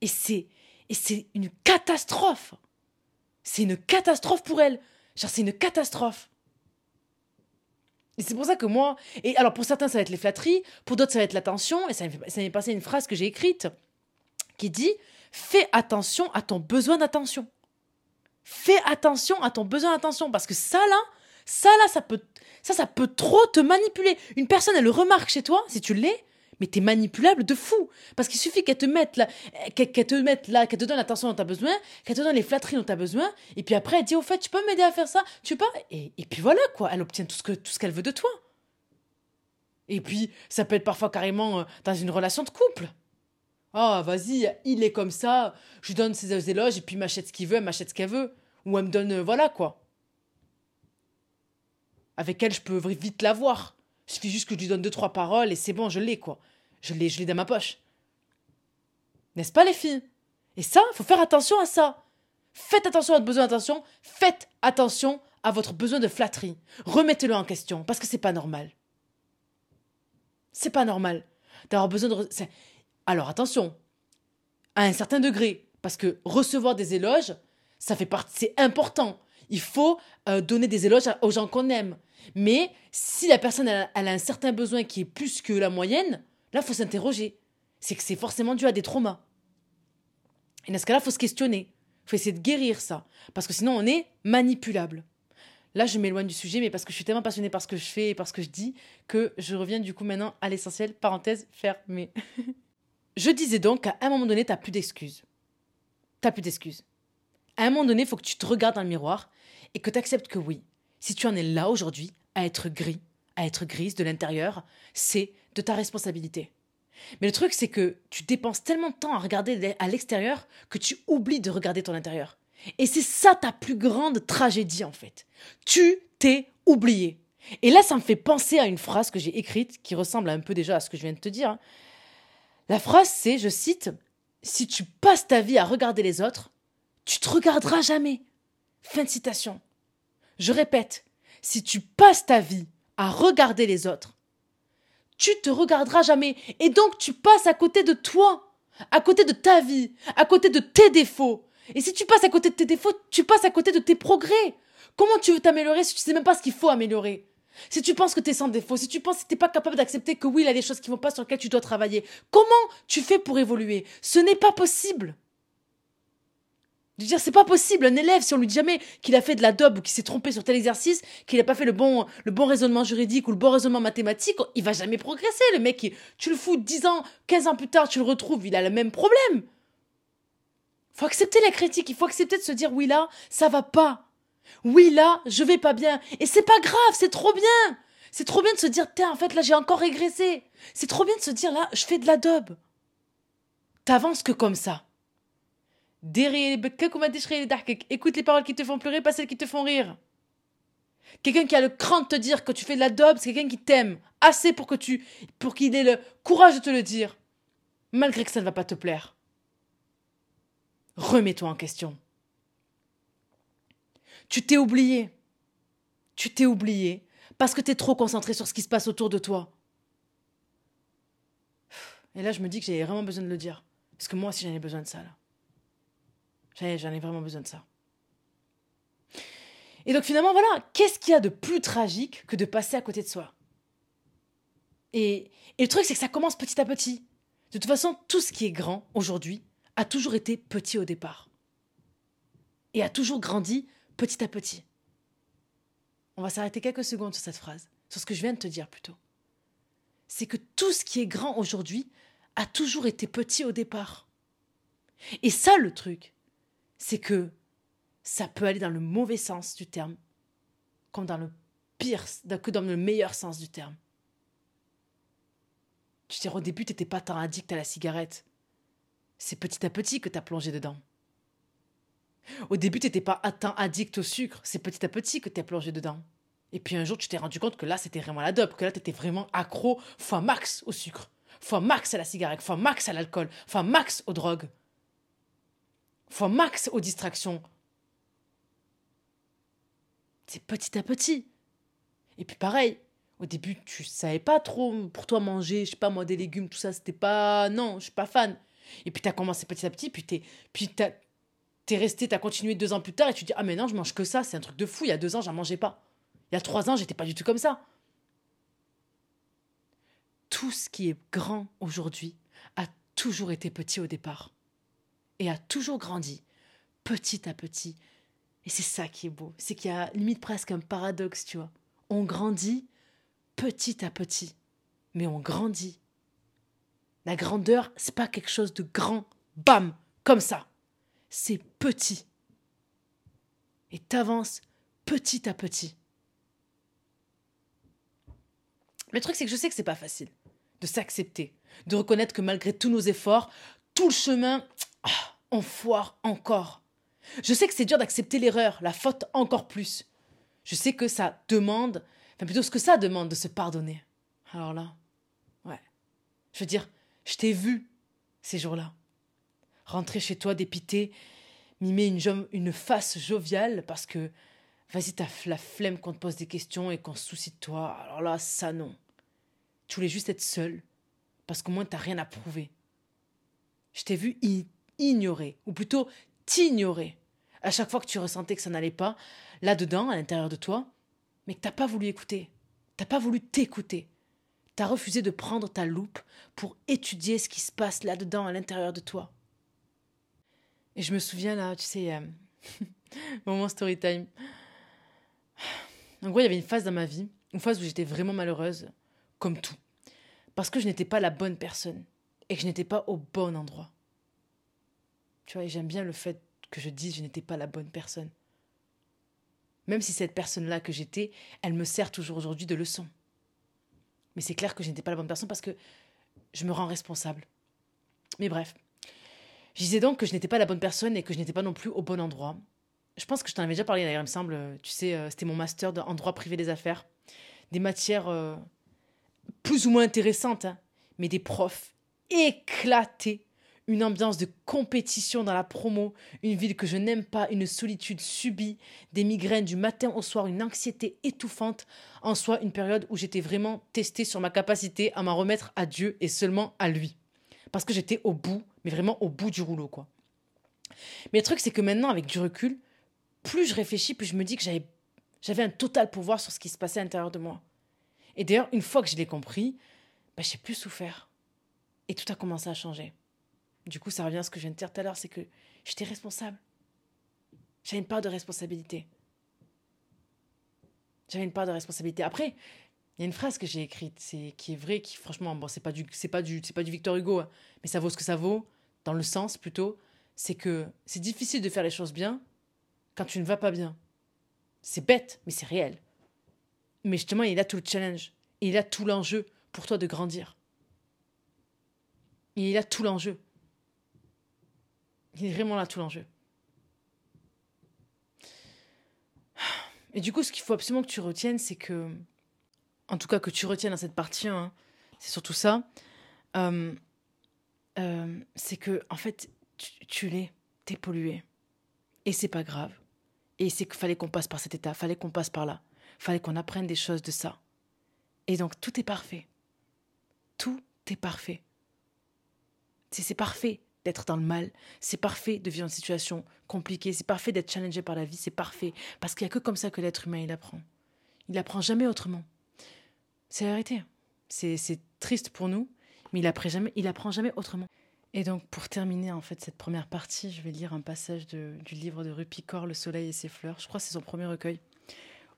Et c'est, et c'est une catastrophe. C'est une catastrophe pour elle. Genre, c'est une catastrophe. Et c'est pour ça que moi. Et alors, pour certains, ça va être les flatteries, pour d'autres, ça va être l'attention. Et ça m'est passé une phrase que j'ai écrite qui dit Fais attention à ton besoin d'attention. Fais attention à ton besoin d'attention. Parce que ça, là, ça, là, ça peut, ça, ça peut trop te manipuler. Une personne, elle le remarque chez toi, si tu l'es, mais t'es manipulable de fou. Parce qu'il suffit qu'elle te mette là, qu'elle te mette là, qu'elle te donne l'attention dont t'as besoin, qu'elle te donne les flatteries dont t'as besoin, et puis après elle dit au fait, tu peux m'aider à faire ça, tu peux, et, et puis voilà quoi, elle obtient tout ce que tout ce qu'elle veut de toi. Et puis ça peut être parfois carrément euh, dans une relation de couple. Ah vas-y, il est comme ça, je lui donne ses éloges et puis m'achète ce qu'il veut, elle m'achète ce qu'elle veut, ou elle me donne, euh, voilà quoi. Avec elle, je peux vite la voir. Il suffit juste que je lui donne deux, trois paroles et c'est bon, je l'ai, quoi. Je l'ai, je l'ai dans ma poche. N'est-ce pas, les filles? Et ça, il faut faire attention à ça. Faites attention à votre besoin d'attention. Faites attention à votre besoin de flatterie. Remettez-le en question, parce que c'est pas normal. C'est pas normal d'avoir besoin de. Alors attention, à un certain degré, parce que recevoir des éloges, ça fait partie, c'est important. Il faut euh, donner des éloges aux gens qu'on aime. Mais si la personne a un certain besoin qui est plus que la moyenne, là, faut s'interroger. C'est que c'est forcément dû à des traumas. Et dans ce cas-là, faut se questionner. Faut essayer de guérir ça. Parce que sinon, on est manipulable. Là, je m'éloigne du sujet, mais parce que je suis tellement passionnée par ce que je fais et par ce que je dis, que je reviens du coup maintenant à l'essentiel. Parenthèse fermée. je disais donc qu'à un moment donné, tu n'as plus d'excuses. Tu n'as plus d'excuses. À un moment donné, il faut que tu te regardes dans le miroir et que tu acceptes que oui, si tu en es là aujourd'hui, à être gris, à être grise de l'intérieur, c'est de ta responsabilité. Mais le truc, c'est que tu dépenses tellement de temps à regarder à l'extérieur que tu oublies de regarder ton intérieur. Et c'est ça ta plus grande tragédie, en fait. Tu t'es oublié. Et là, ça me fait penser à une phrase que j'ai écrite qui ressemble un peu déjà à ce que je viens de te dire. La phrase, c'est, je cite, Si tu passes ta vie à regarder les autres, tu te regarderas jamais. Fin de citation. Je répète, si tu passes ta vie à regarder les autres, tu te regarderas jamais et donc tu passes à côté de toi, à côté de ta vie, à côté de tes défauts. Et si tu passes à côté de tes défauts, tu passes à côté de tes progrès. Comment tu veux t'améliorer si tu sais même pas ce qu'il faut améliorer? Si tu penses que tu es sans défaut, si tu penses que tu n'es pas capable d'accepter que oui, il y a des choses qui vont pas sur lesquelles tu dois travailler, comment tu fais pour évoluer? Ce n'est pas possible. Veux dire, c'est pas possible. Un élève, si on lui dit jamais qu'il a fait de la dobe ou qu'il s'est trompé sur tel exercice, qu'il n'a pas fait le bon, raisonnement juridique ou le bon raisonnement mathématique, il va jamais progresser. Le mec, tu le fous 10 ans, 15 ans plus tard, tu le retrouves, il a le même problème. Faut accepter la critique. Il faut accepter de se dire, oui, là, ça va pas. Oui, là, je vais pas bien. Et c'est pas grave, c'est trop bien. C'est trop bien de se dire, tiens, en fait, là, j'ai encore régressé. C'est trop bien de se dire, là, je fais de la dobe. T'avances que comme ça. Écoute les paroles qui te font pleurer, pas celles qui te font rire. Quelqu'un qui a le cran de te dire que tu fais de la dobe, c'est quelqu'un qui t'aime assez pour que tu, pour qu'il ait le courage de te le dire, malgré que ça ne va pas te plaire. Remets-toi en question. Tu t'es oublié. Tu t'es oublié parce que tu es trop concentré sur ce qui se passe autour de toi. Et là, je me dis que j'ai vraiment besoin de le dire. Parce que moi aussi, j'en ai besoin de ça, là. J'en ai vraiment besoin de ça. Et donc finalement, voilà, qu'est-ce qu'il y a de plus tragique que de passer à côté de soi? Et, et le truc, c'est que ça commence petit à petit. De toute façon, tout ce qui est grand aujourd'hui a toujours été petit au départ. Et a toujours grandi petit à petit. On va s'arrêter quelques secondes sur cette phrase, sur ce que je viens de te dire plutôt. C'est que tout ce qui est grand aujourd'hui a toujours été petit au départ. Et ça, le truc, c'est que ça peut aller dans le mauvais sens du terme, comme dans le pire, que dans le meilleur sens du terme. Tu sais, au début, tu n'étais pas tant addict à la cigarette. C'est petit à petit que tu as plongé dedans. Au début, tu n'étais pas tant addict au sucre. C'est petit à petit que tu as plongé dedans. Et puis un jour, tu t'es rendu compte que là, c'était vraiment la dope, que là, tu étais vraiment accro, fois max au sucre, fois max à la cigarette, fois max à l'alcool, fois max aux drogues, fois max aux distractions. C'est petit à petit. Et puis pareil, au début, tu savais pas trop pour toi manger, je sais pas moi, des légumes, tout ça, c'était pas. Non, je suis pas fan. Et puis tu as commencé petit à petit, puis t'es, puis t'as, t'es resté, t'as continué deux ans plus tard, et tu dis Ah, mais non, je mange que ça, c'est un truc de fou, il y a deux ans, j'en mangeais pas. Il y a trois ans, j'étais pas du tout comme ça. Tout ce qui est grand aujourd'hui a toujours été petit au départ, et a toujours grandi, petit à petit. Et c'est ça qui est beau, c'est qu'il y a limite presque un paradoxe, tu vois. On grandit petit à petit, mais on grandit. La grandeur, c'est pas quelque chose de grand, bam, comme ça. C'est petit. Et t'avances petit à petit. Le truc, c'est que je sais que c'est pas facile de s'accepter, de reconnaître que malgré tous nos efforts, tout le chemin, ah, on foire encore. Je sais que c'est dur d'accepter l'erreur, la faute encore plus. Je sais que ça demande Enfin, plutôt ce que ça demande de se pardonner. Alors là, ouais. Je veux dire, je t'ai vu ces jours-là. Rentrer chez toi dépité, mimer une, une face joviale parce que, vas-y, t'as la flemme qu'on te pose des questions et qu'on se soucie de toi. Alors là, ça non. Tu voulais juste être seul parce qu'au moins t'as rien à prouver. Je t'ai vu ignorer, ou plutôt t'ignorer. À chaque fois que tu ressentais que ça n'allait pas, là-dedans, à l'intérieur de toi, mais que t'as pas voulu écouter. T'as pas voulu t'écouter. T'as refusé de prendre ta loupe pour étudier ce qui se passe là-dedans, à l'intérieur de toi. Et je me souviens là, tu sais, euh, moment story time. En gros, il y avait une phase dans ma vie, une phase où j'étais vraiment malheureuse, comme tout. Parce que je n'étais pas la bonne personne et que je n'étais pas au bon endroit. Tu vois, et j'aime bien le fait que je dise je n'étais pas la bonne personne. Même si cette personne-là que j'étais, elle me sert toujours aujourd'hui de leçon. Mais c'est clair que je n'étais pas la bonne personne parce que je me rends responsable. Mais bref. Je disais donc que je n'étais pas la bonne personne et que je n'étais pas non plus au bon endroit. Je pense que je t'en avais déjà parlé d'ailleurs, il me semble. Tu sais, euh, c'était mon master en droit privé des affaires. Des matières euh, plus ou moins intéressantes, hein, mais des profs éclatés une ambiance de compétition dans la promo, une ville que je n'aime pas, une solitude subie, des migraines du matin au soir, une anxiété étouffante, en soi une période où j'étais vraiment testée sur ma capacité à m'en remettre à Dieu et seulement à lui. Parce que j'étais au bout, mais vraiment au bout du rouleau, quoi. Mais le truc, c'est que maintenant, avec du recul, plus je réfléchis, plus je me dis que j'avais, un total pouvoir sur ce qui se passait à l'intérieur de moi. Et d'ailleurs, une fois que je l'ai compris, bah, j'ai plus souffert. Et tout a commencé à changer. Du coup, ça revient à ce que je viens de dire tout à l'heure, c'est que j'étais responsable. J'avais une part de responsabilité. J'avais une part de responsabilité. Après, il y a une phrase que j'ai écrite, c'est qui est vraie, qui franchement, bon, c'est pas du, c'est pas du, c'est pas du Victor Hugo, hein, mais ça vaut ce que ça vaut, dans le sens plutôt, c'est que c'est difficile de faire les choses bien quand tu ne vas pas bien. C'est bête, mais c'est réel. Mais justement, il a tout le challenge, il a tout l'enjeu pour toi de grandir. Il a tout l'enjeu. Il est vraiment là tout l'enjeu. Et du coup, ce qu'il faut absolument que tu retiennes, c'est que, en tout cas que tu retiennes dans cette partie, hein, c'est surtout ça, euh, euh, c'est que, en fait, tu, tu l'es, t'es pollué. Et c'est pas grave. Et c'est qu'il fallait qu'on passe par cet état, fallait qu'on passe par là, fallait qu'on apprenne des choses de ça. Et donc, tout est parfait. Tout est parfait. C'est parfait d'être dans le mal. C'est parfait de vivre une situation compliquée. C'est parfait d'être challengé par la vie. C'est parfait. Parce qu'il n'y a que comme ça que l'être humain, il apprend. Il apprend jamais autrement. C'est la vérité. C'est triste pour nous, mais il apprend jamais, il apprend jamais autrement. Et donc, pour terminer en fait cette première partie, je vais lire un passage du livre de Rupicor, Le Soleil et ses fleurs. Je crois que c'est son premier recueil,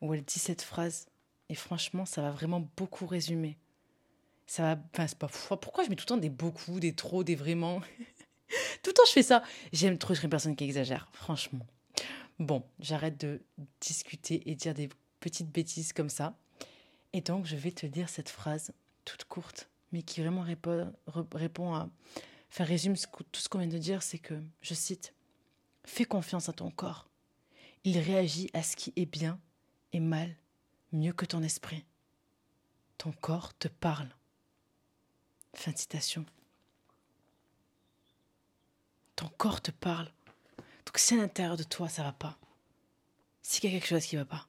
où elle dit cette phrase. Et franchement, ça va vraiment beaucoup résumer. Ça va. Enfin, c'est pas. Pourquoi je mets tout le temps des beaucoup, des trop, des vraiment? Tout le temps, je fais ça. J'aime trop, je une personne qui exagère, franchement. Bon, j'arrête de discuter et dire des petites bêtises comme ça. Et donc, je vais te dire cette phrase toute courte, mais qui vraiment répond, répond à. Enfin, résume tout ce qu'on vient de dire c'est que, je cite, Fais confiance à ton corps. Il réagit à ce qui est bien et mal mieux que ton esprit. Ton corps te parle. Fin de citation. Ton corps te parle. Donc si à l'intérieur de toi ça va pas, si qu'il y a quelque chose qui va pas,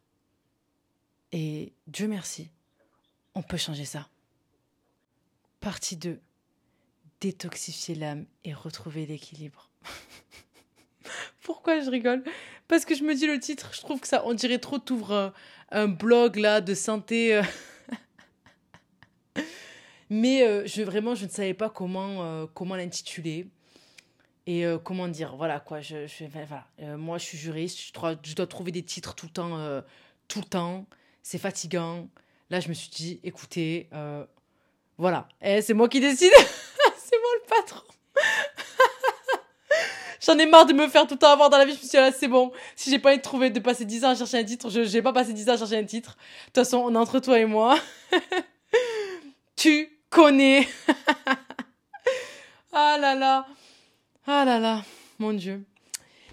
et Dieu merci, on peut changer ça. Partie 2. Détoxifier l'âme et retrouver l'équilibre. Pourquoi je rigole? Parce que je me dis le titre, je trouve que ça, on dirait trop t'ouvres un, blog là de santé. Euh. Mais euh, je vraiment, je ne savais pas comment, euh, comment l'intituler. Et comment dire, voilà quoi, je, voilà. moi je suis juriste, je dois, trouver des titres tout le temps, tout le temps, c'est fatigant. Là je me suis dit, écoutez, voilà, eh, c'est moi qui décide, c'est moi le patron. J'en ai marre de me faire tout le temps avoir dans la vie. Je me suis dit, ah, c'est bon. Si j'ai pas envie de trouver, de passer 10 ans à chercher un titre, je n'ai pas passé 10 ans à chercher un titre. De toute façon, on est entre toi et moi. tu connais. ah là là. Ah là là. Mon Dieu.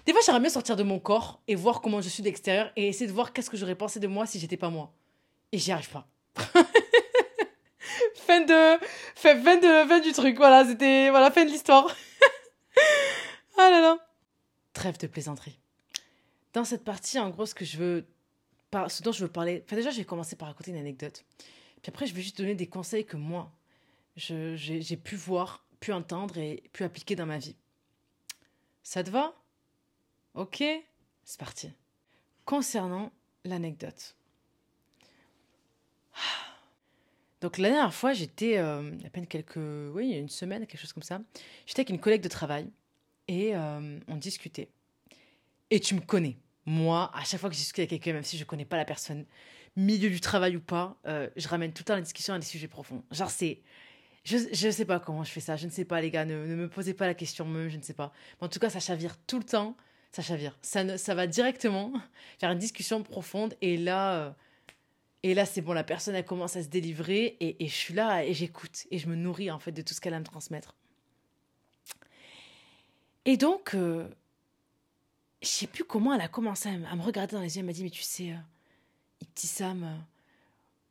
Des fois, j'aimerais bien sortir de mon corps et voir comment je suis de l'extérieur et essayer de voir qu'est-ce que j'aurais pensé de moi si j'étais pas moi. Et j'y arrive pas. fin de, fin, de, du truc. Voilà, c'était, voilà, fin de l'histoire. Ah là là. Trêve de plaisanterie. Dans cette partie, en gros, ce que je veux, ce dont je veux parler. Enfin, déjà, je vais commencer par raconter une anecdote. Puis après, je vais juste donner des conseils que moi, j'ai pu voir, pu entendre et pu appliquer dans ma vie. Ça te va? Ok C'est parti. Concernant l'anecdote. Donc la dernière fois, j'étais, euh, à peine quelques, oui, une semaine, quelque chose comme ça, j'étais avec une collègue de travail et euh, on discutait. Et tu me connais. Moi, à chaque fois que je discute avec quelqu'un, même si je connais pas la personne, milieu du travail ou pas, euh, je ramène tout le temps la discussion à des sujets profonds. Genre, c'est. Je ne sais pas comment je fais ça. Je ne sais pas, les gars. Ne, me posez pas la question, même, je ne sais pas. Mais en tout cas, ça chavire tout le temps. Ça chavire. Ça, ne, ça va directement faire une discussion profonde. Et là. Euh, et là, c'est bon, la personne, elle commence à se délivrer et, et je suis là et j'écoute et je me nourris en fait de tout ce qu'elle a à me transmettre. Et donc, euh, je sais plus comment elle a commencé à, me regarder dans les yeux. Elle m'a dit, mais tu sais, euh, petit Sam, euh,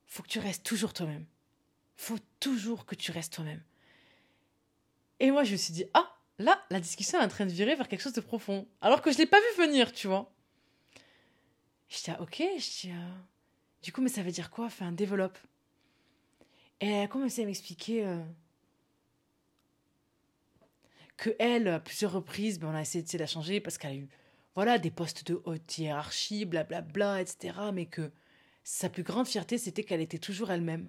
faut que tu restes toujours toi-même. Faut toujours que tu restes toi-même. Et moi, je me suis dit, ah, là, la discussion est en train de virer vers quelque chose de profond. Alors que je ne l'ai pas vu venir, tu vois. Je dis, ah, ok, je dis, ah. du coup, mais ça veut dire quoi? Enfin, développe. Et elle a commencé à m'expliquer que elle, à plusieurs reprises, ben, on a essayé de la changer parce qu'elle a eu voilà, des postes de haute hiérarchie, blablabla, bla, bla, etc. Mais que sa plus grande fierté, c'était qu'elle était toujours elle-même.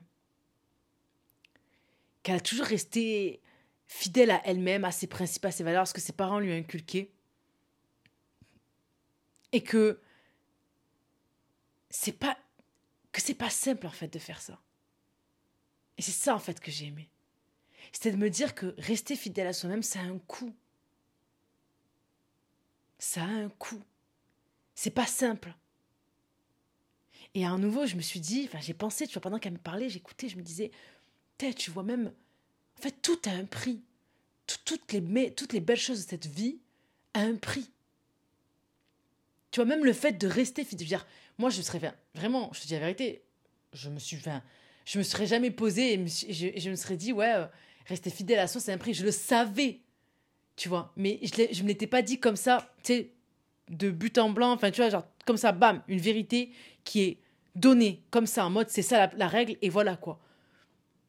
Qu'elle a toujours resté fidèle à elle-même, à ses principes, à ses valeurs, ce que ses parents lui ont inculqué. Et que c'est pas que c'est pas simple en fait de faire ça. Et c'est ça en fait que j'ai aimé. C'était de me dire que rester fidèle à soi-même, ça a un coût. Ça a un coût. C'est pas simple. Et à nouveau, je me suis dit, enfin, j'ai pensé, tu vois, pendant qu'elle me parlait, j'écoutais, je me disais, tu vois, même, en fait, tout a un prix. toutes, les, toutes les belles choses de cette vie a un prix. Tu vois, même le fait de rester fidèle. Moi, je serais, vraiment, je te dis la vérité, je me suis, je me serais jamais posé et, je, me serais dit, ouais, euh, rester fidèle à soi, c'est un prix. Je le savais, tu vois. Mais je ne me l'étais pas dit comme ça, tu sais, de but en blanc. Enfin, tu vois, genre, comme ça, bam, une vérité qui est donnée, comme ça, en mode, c'est ça la, règle, et voilà, quoi.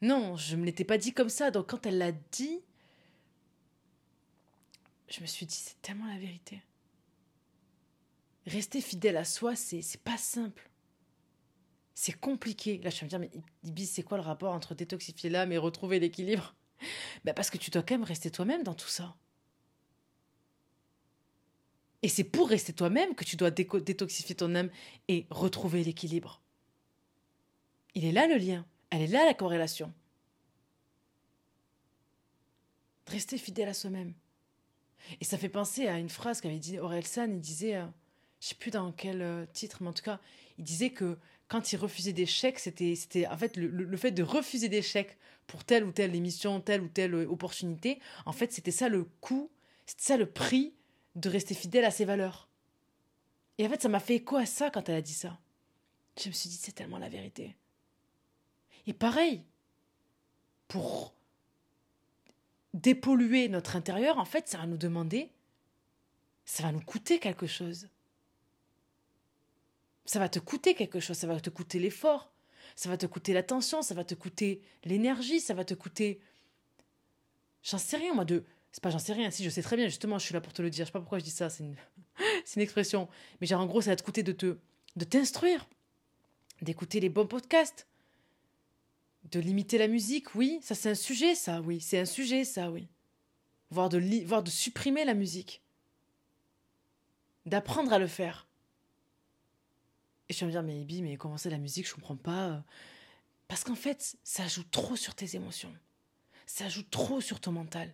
Non, je me l'étais pas dit comme ça. Donc, quand elle l'a dit, je me suis dit, c'est tellement la vérité. Rester fidèle à soi, c'est pas simple. C'est compliqué. Là, je vais me dire, mais Ibis, c'est quoi le rapport entre détoxifier l'âme et retrouver l'équilibre? Ben Parce que tu dois quand même rester toi-même dans tout ça. Et c'est pour rester toi-même que tu dois détoxifier ton âme et retrouver l'équilibre. Il est là le lien, elle est là la corrélation. Rester fidèle à soi-même. Et ça fait penser à une phrase qu'avait dit Aurel San, il disait, euh, je sais plus dans quel euh, titre, mais en tout cas, il disait que quand il refusait des chèques, c'était, c'était en fait le, fait de refuser des chèques pour telle ou telle émission, telle ou telle euh, opportunité, en fait, c'était ça le coût, c'était ça le prix de rester fidèle à ses valeurs. Et en fait, ça m'a fait écho à ça quand elle a dit ça. Je me suis dit, c'est tellement la vérité. Et pareil, pour dépolluer notre intérieur, en fait, ça va nous demander, ça va nous coûter quelque chose. Ça va te coûter quelque chose, ça va te coûter l'effort, ça va te coûter l'attention, ça va te coûter l'énergie, ça va te coûter... J'en sais rien, moi, de... C'est pas j'en sais rien, si je sais très bien, justement, je suis là pour te le dire, je sais pas pourquoi je dis ça, c'est une, expression. Mais genre, en gros, ça va te coûter de te de t'instruire, d'écouter les bons podcasts, de limiter la musique, oui, ça c'est un sujet, ça, oui, c'est un sujet, ça, oui. Voire de, voire de supprimer la musique. D'apprendre à le faire. Et je vais me dire, mais Ibi, mais comment c'est la musique, je comprends pas. Euh. Parce qu'en fait, ça joue trop sur tes émotions. Ça joue trop sur ton mental.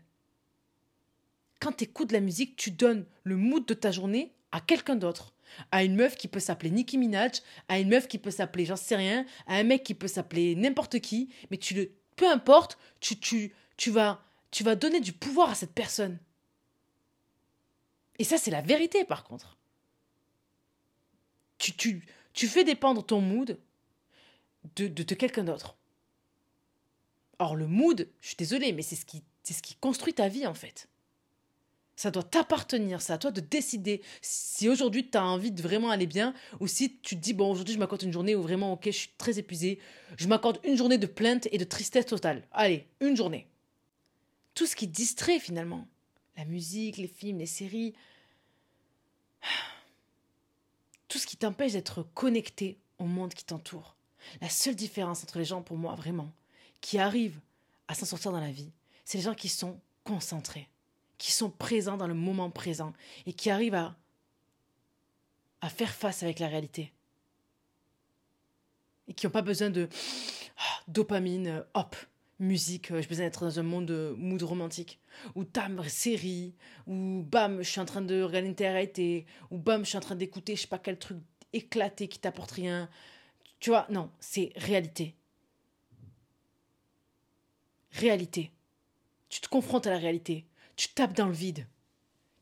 Quand tu écoutes la musique, tu donnes le mood de ta journée à quelqu'un d'autre à une meuf qui peut s'appeler Nicki Minaj, à une meuf qui peut s'appeler j'en sais rien, à un mec qui peut s'appeler n'importe qui, mais tu le peu importe, tu, tu, tu, vas, tu vas donner du pouvoir à cette personne. Et ça, c'est la vérité, par contre. Tu, tu, tu fais dépendre ton mood de, de, quelqu'un d'autre. Or, le mood, je suis désolée, mais c'est ce qui construit ta vie, en fait. Ça doit t'appartenir, c'est à toi de décider si aujourd'hui tu as envie de vraiment aller bien ou si tu te dis, bon, aujourd'hui je m'accorde une journée où vraiment, ok, je suis très épuisé, je m'accorde une journée de plainte et de tristesse totale. Allez, une journée. Tout ce qui distrait finalement. La musique, les films, les séries. Tout ce qui t'empêche d'être connecté au monde qui t'entoure. La seule différence entre les gens, pour moi, vraiment, qui arrivent à s'en sortir dans la vie, c'est les gens qui sont concentrés qui sont présents dans le moment présent et qui arrivent à, faire face avec la réalité. Et qui n'ont pas besoin de ah, dopamine, euh, hop, musique, euh, j'ai besoin d'être dans un monde de mood romantique. Ou tam, série, ou bam, je suis en train de regarder une télé ou bam, je suis en train d'écouter je sais pas quel truc éclaté qui t'apporte rien. Tu vois, non, c'est réalité. Réalité. Tu te confrontes à la réalité tu tapes dans le vide.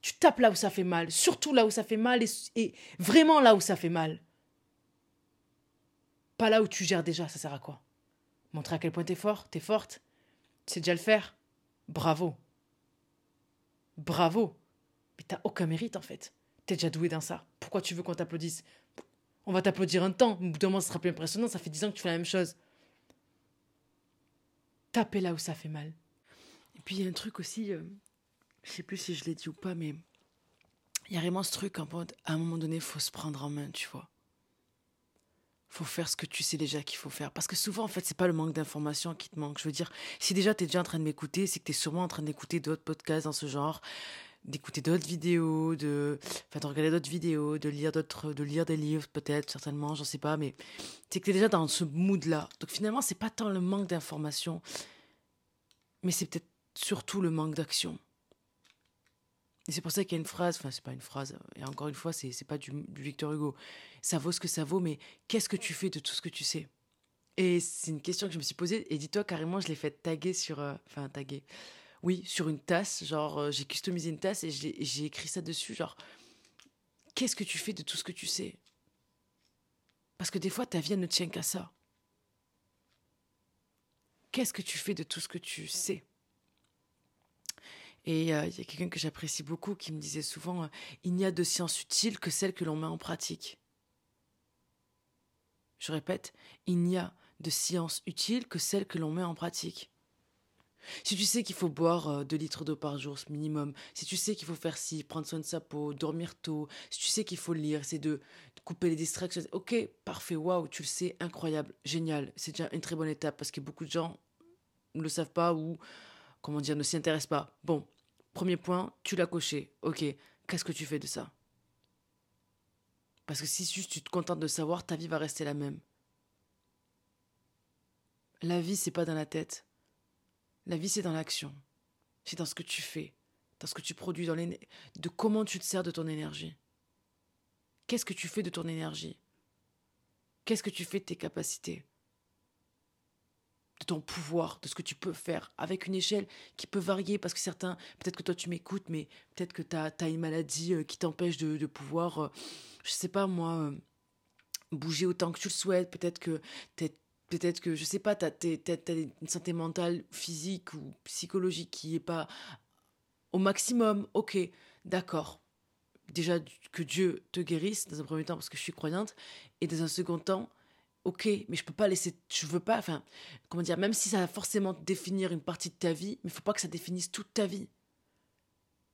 Tu tapes là où ça fait mal, surtout là où ça fait mal et, vraiment là où ça fait mal. Pas là où tu gères déjà, ça sert à quoi? Montrer à quel point t'es fort, t'es forte. Tu sais déjà le faire. Bravo. Bravo. Mais t'as aucun mérite en fait. T'es déjà doué dans ça. Pourquoi tu veux qu'on t'applaudisse? On va t'applaudir un temps. Au bout d'un moment, ça sera plus impressionnant. Ça fait dix ans que tu fais la même chose. Tapez là où ça fait mal. Et puis il y a un truc aussi, euh, je sais plus si je l'ai dit ou pas, mais il y a vraiment ce truc, à un moment donné, il faut se prendre en main, tu vois. faut faire ce que tu sais déjà qu'il faut faire. Parce que souvent, en fait, c'est pas le manque d'informations qui te manque. Je veux dire, si déjà tu es déjà en train de m'écouter, c'est que tu es sûrement en train d'écouter d'autres podcasts dans ce genre, d'écouter d'autres vidéos, de, enfin, de regarder d'autres vidéos, de lire d'autres, de lire des livres, peut-être, certainement, j'en sais pas, mais c'est que tu es déjà dans ce mood-là. Donc finalement, c'est pas tant le manque d'informations, mais c'est peut-être surtout le manque d'action. Et c'est pour ça qu'il y a une phrase, enfin c'est pas une phrase, et encore une fois, c'est, pas du, Victor Hugo. Ça vaut ce que ça vaut, mais qu'est-ce que tu fais de tout ce que tu sais? Et c'est une question que je me suis posée, et dis-toi carrément, je l'ai fait taguer sur, euh, taguer, oui, sur une tasse, genre euh, j'ai customisé une tasse et j'ai, j'ai écrit ça dessus, genre, qu'est-ce que tu fais de tout ce que tu sais? Parce que des fois, ta vie ne tient qu'à ça. Qu'est-ce que tu fais de tout ce que tu sais? Et euh, il y a quelqu'un que j'apprécie beaucoup qui me disait souvent euh, Il n'y a de science utile que celle que l'on met en pratique. Je répète, il n'y a de science utile que celle que l'on met en pratique. Si tu sais qu'il faut boire 2 euh, litres d'eau par jour, ce minimum, si tu sais qu'il faut faire ci, prendre soin de sa peau, dormir tôt, si tu sais qu'il faut lire, c'est de couper les distractions, ok, parfait, waouh, tu le sais, incroyable, génial, c'est déjà une très bonne étape parce que beaucoup de gens ne le savent pas ou comment dire, ne s'y intéresse pas. Bon, premier point, tu l'as coché. Ok, qu'est-ce que tu fais de ça? Parce que si juste tu te contentes de savoir, ta vie va rester la même. La vie, c'est pas dans la tête. La vie, c'est dans l'action. C'est dans ce que tu fais, dans ce que tu produis, dans de comment tu te sers de ton énergie. Qu'est-ce que tu fais de ton énergie? Qu'est-ce que tu fais de tes capacités? De ton pouvoir, de ce que tu peux faire, avec une échelle qui peut varier, parce que certains, peut-être que toi tu m'écoutes, mais peut-être que tu as, une maladie euh, qui t'empêche de, pouvoir, je euh, je sais pas moi, euh, bouger autant que tu le souhaites, peut-être que peut-être que, je sais pas, tu as, une santé mentale, physique ou psychologique qui est pas au maximum, ok, d'accord. Déjà que Dieu te guérisse dans un premier temps parce que je suis croyante. Et dans un second temps ok mais je peux pas laisser je veux pas enfin comment dire même si ça va forcément définir une partie de ta vie mais faut pas que ça définisse toute ta vie.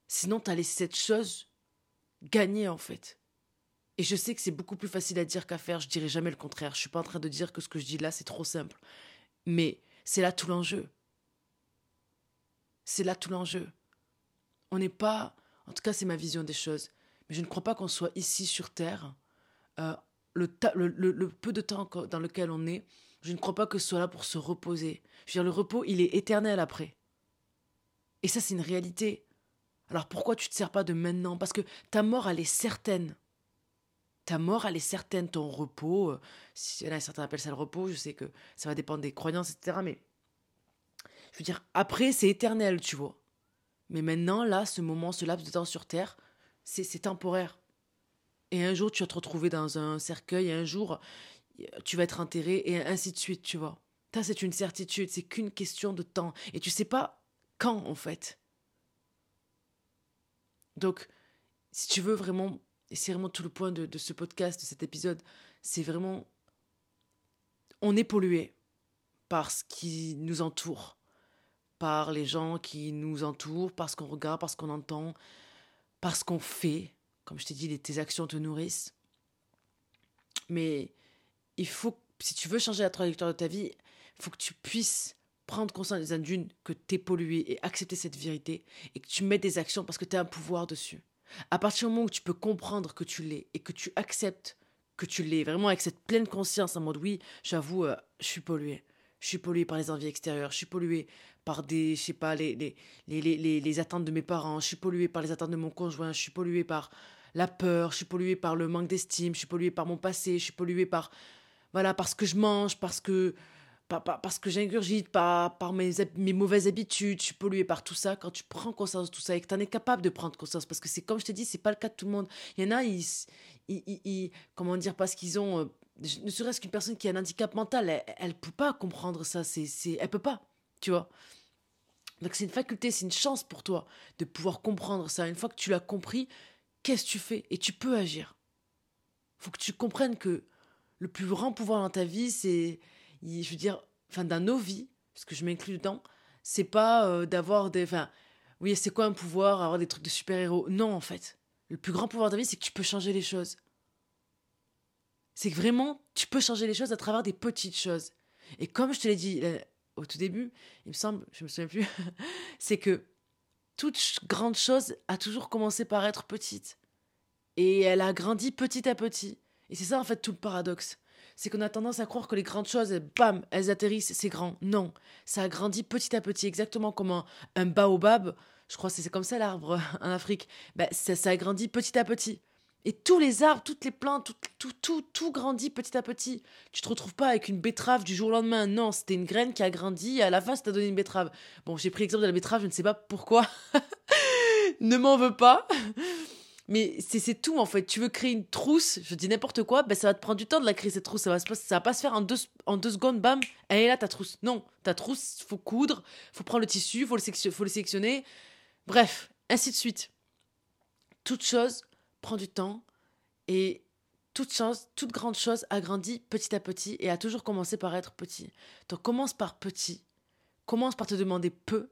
Sinon tu as laissé cette chose gagner en fait. Et je sais que c'est beaucoup plus facile à dire qu'à faire je dirais jamais le contraire. Je suis pas en train de dire que ce que je dis là c'est trop simple. Mais c'est là tout l'enjeu. C'est là tout l'enjeu. On n'est pas en tout cas c'est ma vision des choses. Mais je ne crois pas qu'on soit ici sur Terre, euh, le, peu de temps dans lequel on est, je ne crois pas que ce soit là pour se reposer. Je veux dire, le repos, il est éternel après. Et ça, c'est une réalité. Alors pourquoi tu ne te sers pas de maintenant? Parce que ta mort, elle est certaine. Ta mort, elle est certaine. Ton repos, euh, certains appellent ça le repos, je sais que ça va dépendre des croyances, etc. Mais je veux dire, après, c'est éternel, tu vois. Mais maintenant, là, ce moment, ce laps de temps sur Terre, c'est temporaire. Et un jour, tu vas te retrouver dans un cercueil, et un jour, tu vas être enterré, et ainsi de suite, tu vois. Ça, c'est une certitude, c'est qu'une question de temps. Et tu sais pas quand, en fait. Donc, si tu veux vraiment, et c'est vraiment tout le point de, de ce podcast, de cet épisode, c'est vraiment. On est pollué par ce qui nous entoure, par les gens qui nous entourent, par ce qu'on regarde, par ce qu'on entend, parce qu'on fait. Comme je t'ai dit, tes actions te nourrissent. Mais il faut, si tu veux changer la trajectoire de ta vie, il faut que tu puisses prendre conscience des d'une que tu es pollué et accepter cette vérité et que tu mets des actions parce que tu as un pouvoir dessus. À partir du moment où tu peux comprendre que tu l'es et que tu acceptes que tu l'es, vraiment avec cette pleine conscience en mode oui, j'avoue, euh, je suis pollué. Je suis pollué par les envies extérieures, je suis pollué par des, je sais pas, les, les, les, les, les attentes de mes parents, je suis pollué par les attentes de mon conjoint, je suis pollué par la peur, je suis pollué par le manque d'estime, je suis pollué par mon passé, je suis pollué par, voilà, parce que je mange, parce que, par, parce que j'ingurgite, par, par mes, mes mauvaises habitudes, je suis pollué par tout ça. Quand tu prends conscience de tout ça et que tu en es capable de prendre conscience, parce que c'est comme je te dis, c'est pas le cas de tout le monde. Il y en a, ils, ils, ils, comment dire, parce qu'ils ont, euh, ne serait-ce qu'une personne qui a un handicap mental, elle, ne peut pas comprendre ça, c'est, c'est, elle peut pas, tu vois. Donc c'est une faculté, c'est une chance pour toi de pouvoir comprendre ça. Une fois que tu l'as compris, qu'est-ce que tu fais Et tu peux agir. Faut que tu comprennes que le plus grand pouvoir dans ta vie, c'est, je veux dire, enfin dans nos vies, parce que je m'inclus dedans, c'est pas euh, d'avoir des, enfin, oui, c'est quoi un pouvoir, avoir des trucs de super-héros? Non, en fait, le plus grand pouvoir de ta vie, c'est que tu peux changer les choses. C'est que vraiment, tu peux changer les choses à travers des petites choses. Et comme je te l'ai dit au tout début, il me semble, je me souviens plus, c'est que toute grande chose a toujours commencé par être petite. Et elle a grandi petit à petit. Et c'est ça en fait tout le paradoxe. C'est qu'on a tendance à croire que les grandes choses, bam, elles atterrissent, c'est grand. Non, ça a grandi petit à petit, exactement comme un, baobab. Je crois que c'est comme ça l'arbre en Afrique. Ben, ça, ça a grandi petit à petit. Et tous les arbres, toutes les plantes, tout, tout, tout, tout grandit petit à petit. Tu te retrouves pas avec une betterave du jour au lendemain. Non, c'était une graine qui a grandi et à la fin, ça t'a donné une betterave. Bon, j'ai pris l'exemple de la betterave, je ne sais pas pourquoi. ne m'en veux pas. Mais c'est tout en fait. Tu veux créer une trousse, je dis n'importe quoi, ben ça va te prendre du temps de la créer cette trousse. Ça va, ça va pas se faire en deux, en deux secondes, bam, elle est là ta trousse. Non, ta trousse, faut coudre, faut prendre le tissu, faut le, faut le sélectionner. Bref, ainsi de suite. Toute chose prend du temps et toute toute grande chose a grandi petit à petit et a toujours commencé par être petit. Donc commence par petit, commence par te demander peu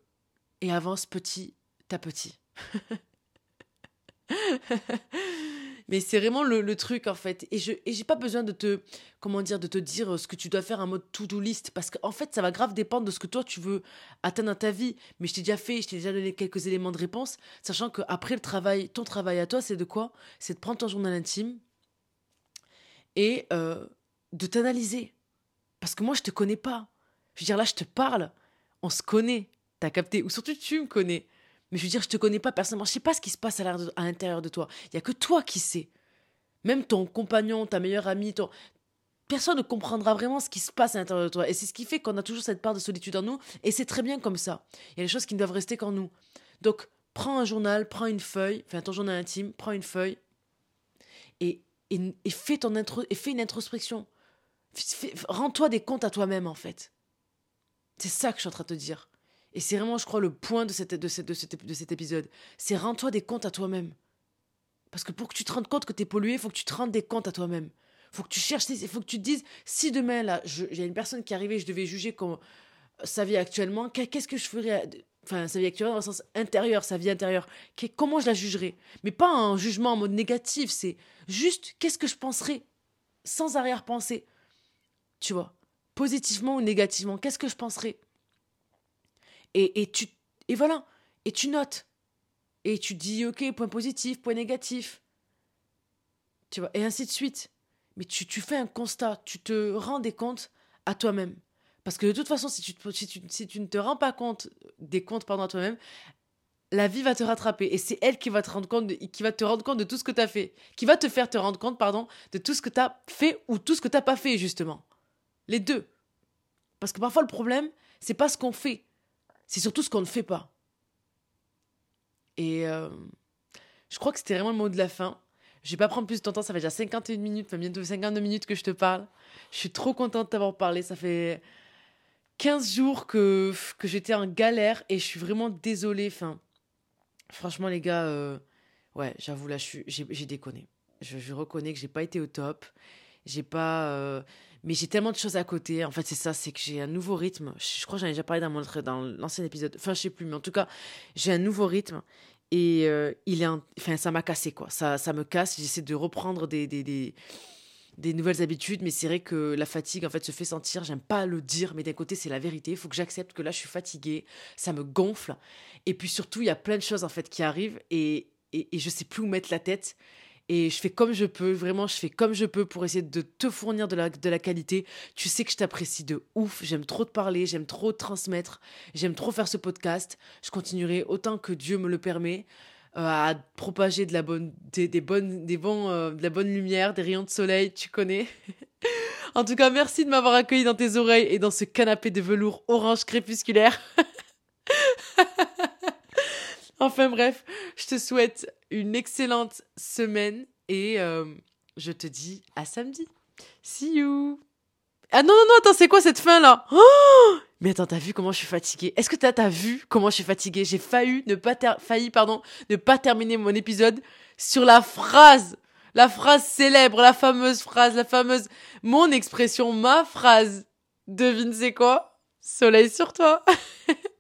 et avance petit à petit. Mais c'est vraiment le, truc, en fait. Et je et j'ai pas besoin de te, comment dire, de te dire euh, ce que tu dois faire en mode to-do list. Parce qu'en fait, ça va grave dépendre de ce que toi, tu veux atteindre dans ta vie. Mais je t'ai déjà fait, je t'ai déjà donné quelques éléments de réponse. Sachant qu'après le travail, ton travail à toi, c'est de quoi? C'est de prendre ton journal intime et euh, de t'analyser. Parce que moi, je te connais pas. Je veux dire, là, je te parle. On se connaît. T'as capté? Ou surtout, tu me connais. Mais je veux dire, je te connais pas personnellement. Je sais pas ce qui se passe à l'intérieur de toi. Il y a que toi qui sais. Même ton compagnon, ta meilleure amie, ton... personne ne comprendra vraiment ce qui se passe à l'intérieur de toi. Et c'est ce qui fait qu'on a toujours cette part de solitude en nous. Et c'est très bien comme ça. Il y a des choses qui ne doivent rester qu'en nous. Donc, prends un journal, prends une feuille, enfin ton journal intime, prends une feuille et, et, fais, ton et fais une introspection. Rends-toi des comptes à toi-même, en fait. C'est ça que je suis en train de te dire. Et c'est vraiment, je crois, le point de, cet épisode. C'est rends-toi des comptes à toi-même. Parce que pour que tu te rendes compte que tu es pollué, il faut que tu te rendes des comptes à toi-même. Il faut que tu cherches, il faut que tu te dises, si demain, là, il y a une personne qui arrivait, je devais juger comme sa vie actuellement, qu'est-ce que je ferais Enfin, sa vie actuelle dans le sens intérieur, sa vie intérieure. Comment je la jugerais? Mais pas un jugement en mode négatif, c'est juste qu'est-ce que je penserais sans arrière-pensée? Tu vois? Positivement ou négativement, qu'est-ce que je penserais? Et, tu, et voilà. Et tu notes. Et tu dis, ok, point positif, point négatif. Tu vois, et ainsi de suite. Mais tu, tu fais un constat, tu te rends des comptes à toi-même. Parce que de toute façon, si tu, si, tu, si tu ne te rends pas compte des comptes pendant à toi-même, la vie va te rattraper. Et c'est elle qui va te rendre compte, de, qui va te rendre compte de tout ce que tu as fait. Qui va te faire te rendre compte, pardon, de tout ce que tu as fait ou tout ce que tu pas fait, justement. Les deux. Parce que parfois, le problème, c'est pas ce qu'on fait, c'est surtout ce qu'on ne fait pas. Et euh, je crois que c'était vraiment le mot de la fin. Je vais pas prendre plus de temps, ça fait déjà 51 minutes, enfin bientôt 52 minutes que je te parle. Je suis trop contente de t'avoir parlé, ça fait 15 jours que, que j'étais en galère et je suis vraiment désolée. Enfin, franchement les gars, euh, ouais, j'avoue là, j'ai déconné. Je, je, reconnais que j'ai pas été au top. J'ai pas... Euh, mais j'ai tellement de choses à côté. En fait, c'est ça, c'est que j'ai un nouveau rythme. Je crois que j'en ai déjà parlé dans, mon, dans l'ancien épisode. Enfin, je sais plus, mais en tout cas, j'ai un nouveau rythme. Et euh, il est enfin, ça m'a cassé, quoi. Ça, ça me casse. J'essaie de reprendre des, des, des, nouvelles habitudes, mais c'est vrai que la fatigue, en fait, se fait sentir. J'aime pas le dire, mais d'un côté, c'est la vérité. Il faut que j'accepte que là, je suis fatiguée. Ça me gonfle. Et puis surtout, il y a plein de choses, en fait, qui arrivent. Et, et, et je sais plus où mettre la tête et je fais comme je peux, vraiment, je fais comme je peux pour essayer de te fournir de la, de la qualité. Tu sais que je t'apprécie de ouf, j'aime trop te parler, j'aime trop transmettre, j'aime trop faire ce podcast. Je continuerai autant que Dieu me le permet euh, à propager de la bonne, des, bonnes, des bons, euh, de la bonne lumière, des rayons de soleil, tu connais. en tout cas, merci de m'avoir accueilli dans tes oreilles et dans ce canapé de velours orange crépusculaire. Enfin bref, je te souhaite une excellente semaine et euh, je te dis à samedi. See you. Ah non, non, non, attends, c'est quoi cette fin là? Oh Mais attends, t'as vu comment je suis fatiguée? Est-ce que t'as as vu comment je suis fatiguée? J'ai failli ne pas failli pardon ne pas terminer mon épisode sur la phrase, la phrase célèbre, la fameuse phrase, la fameuse mon expression, ma phrase. Devine c'est quoi? Soleil sur toi.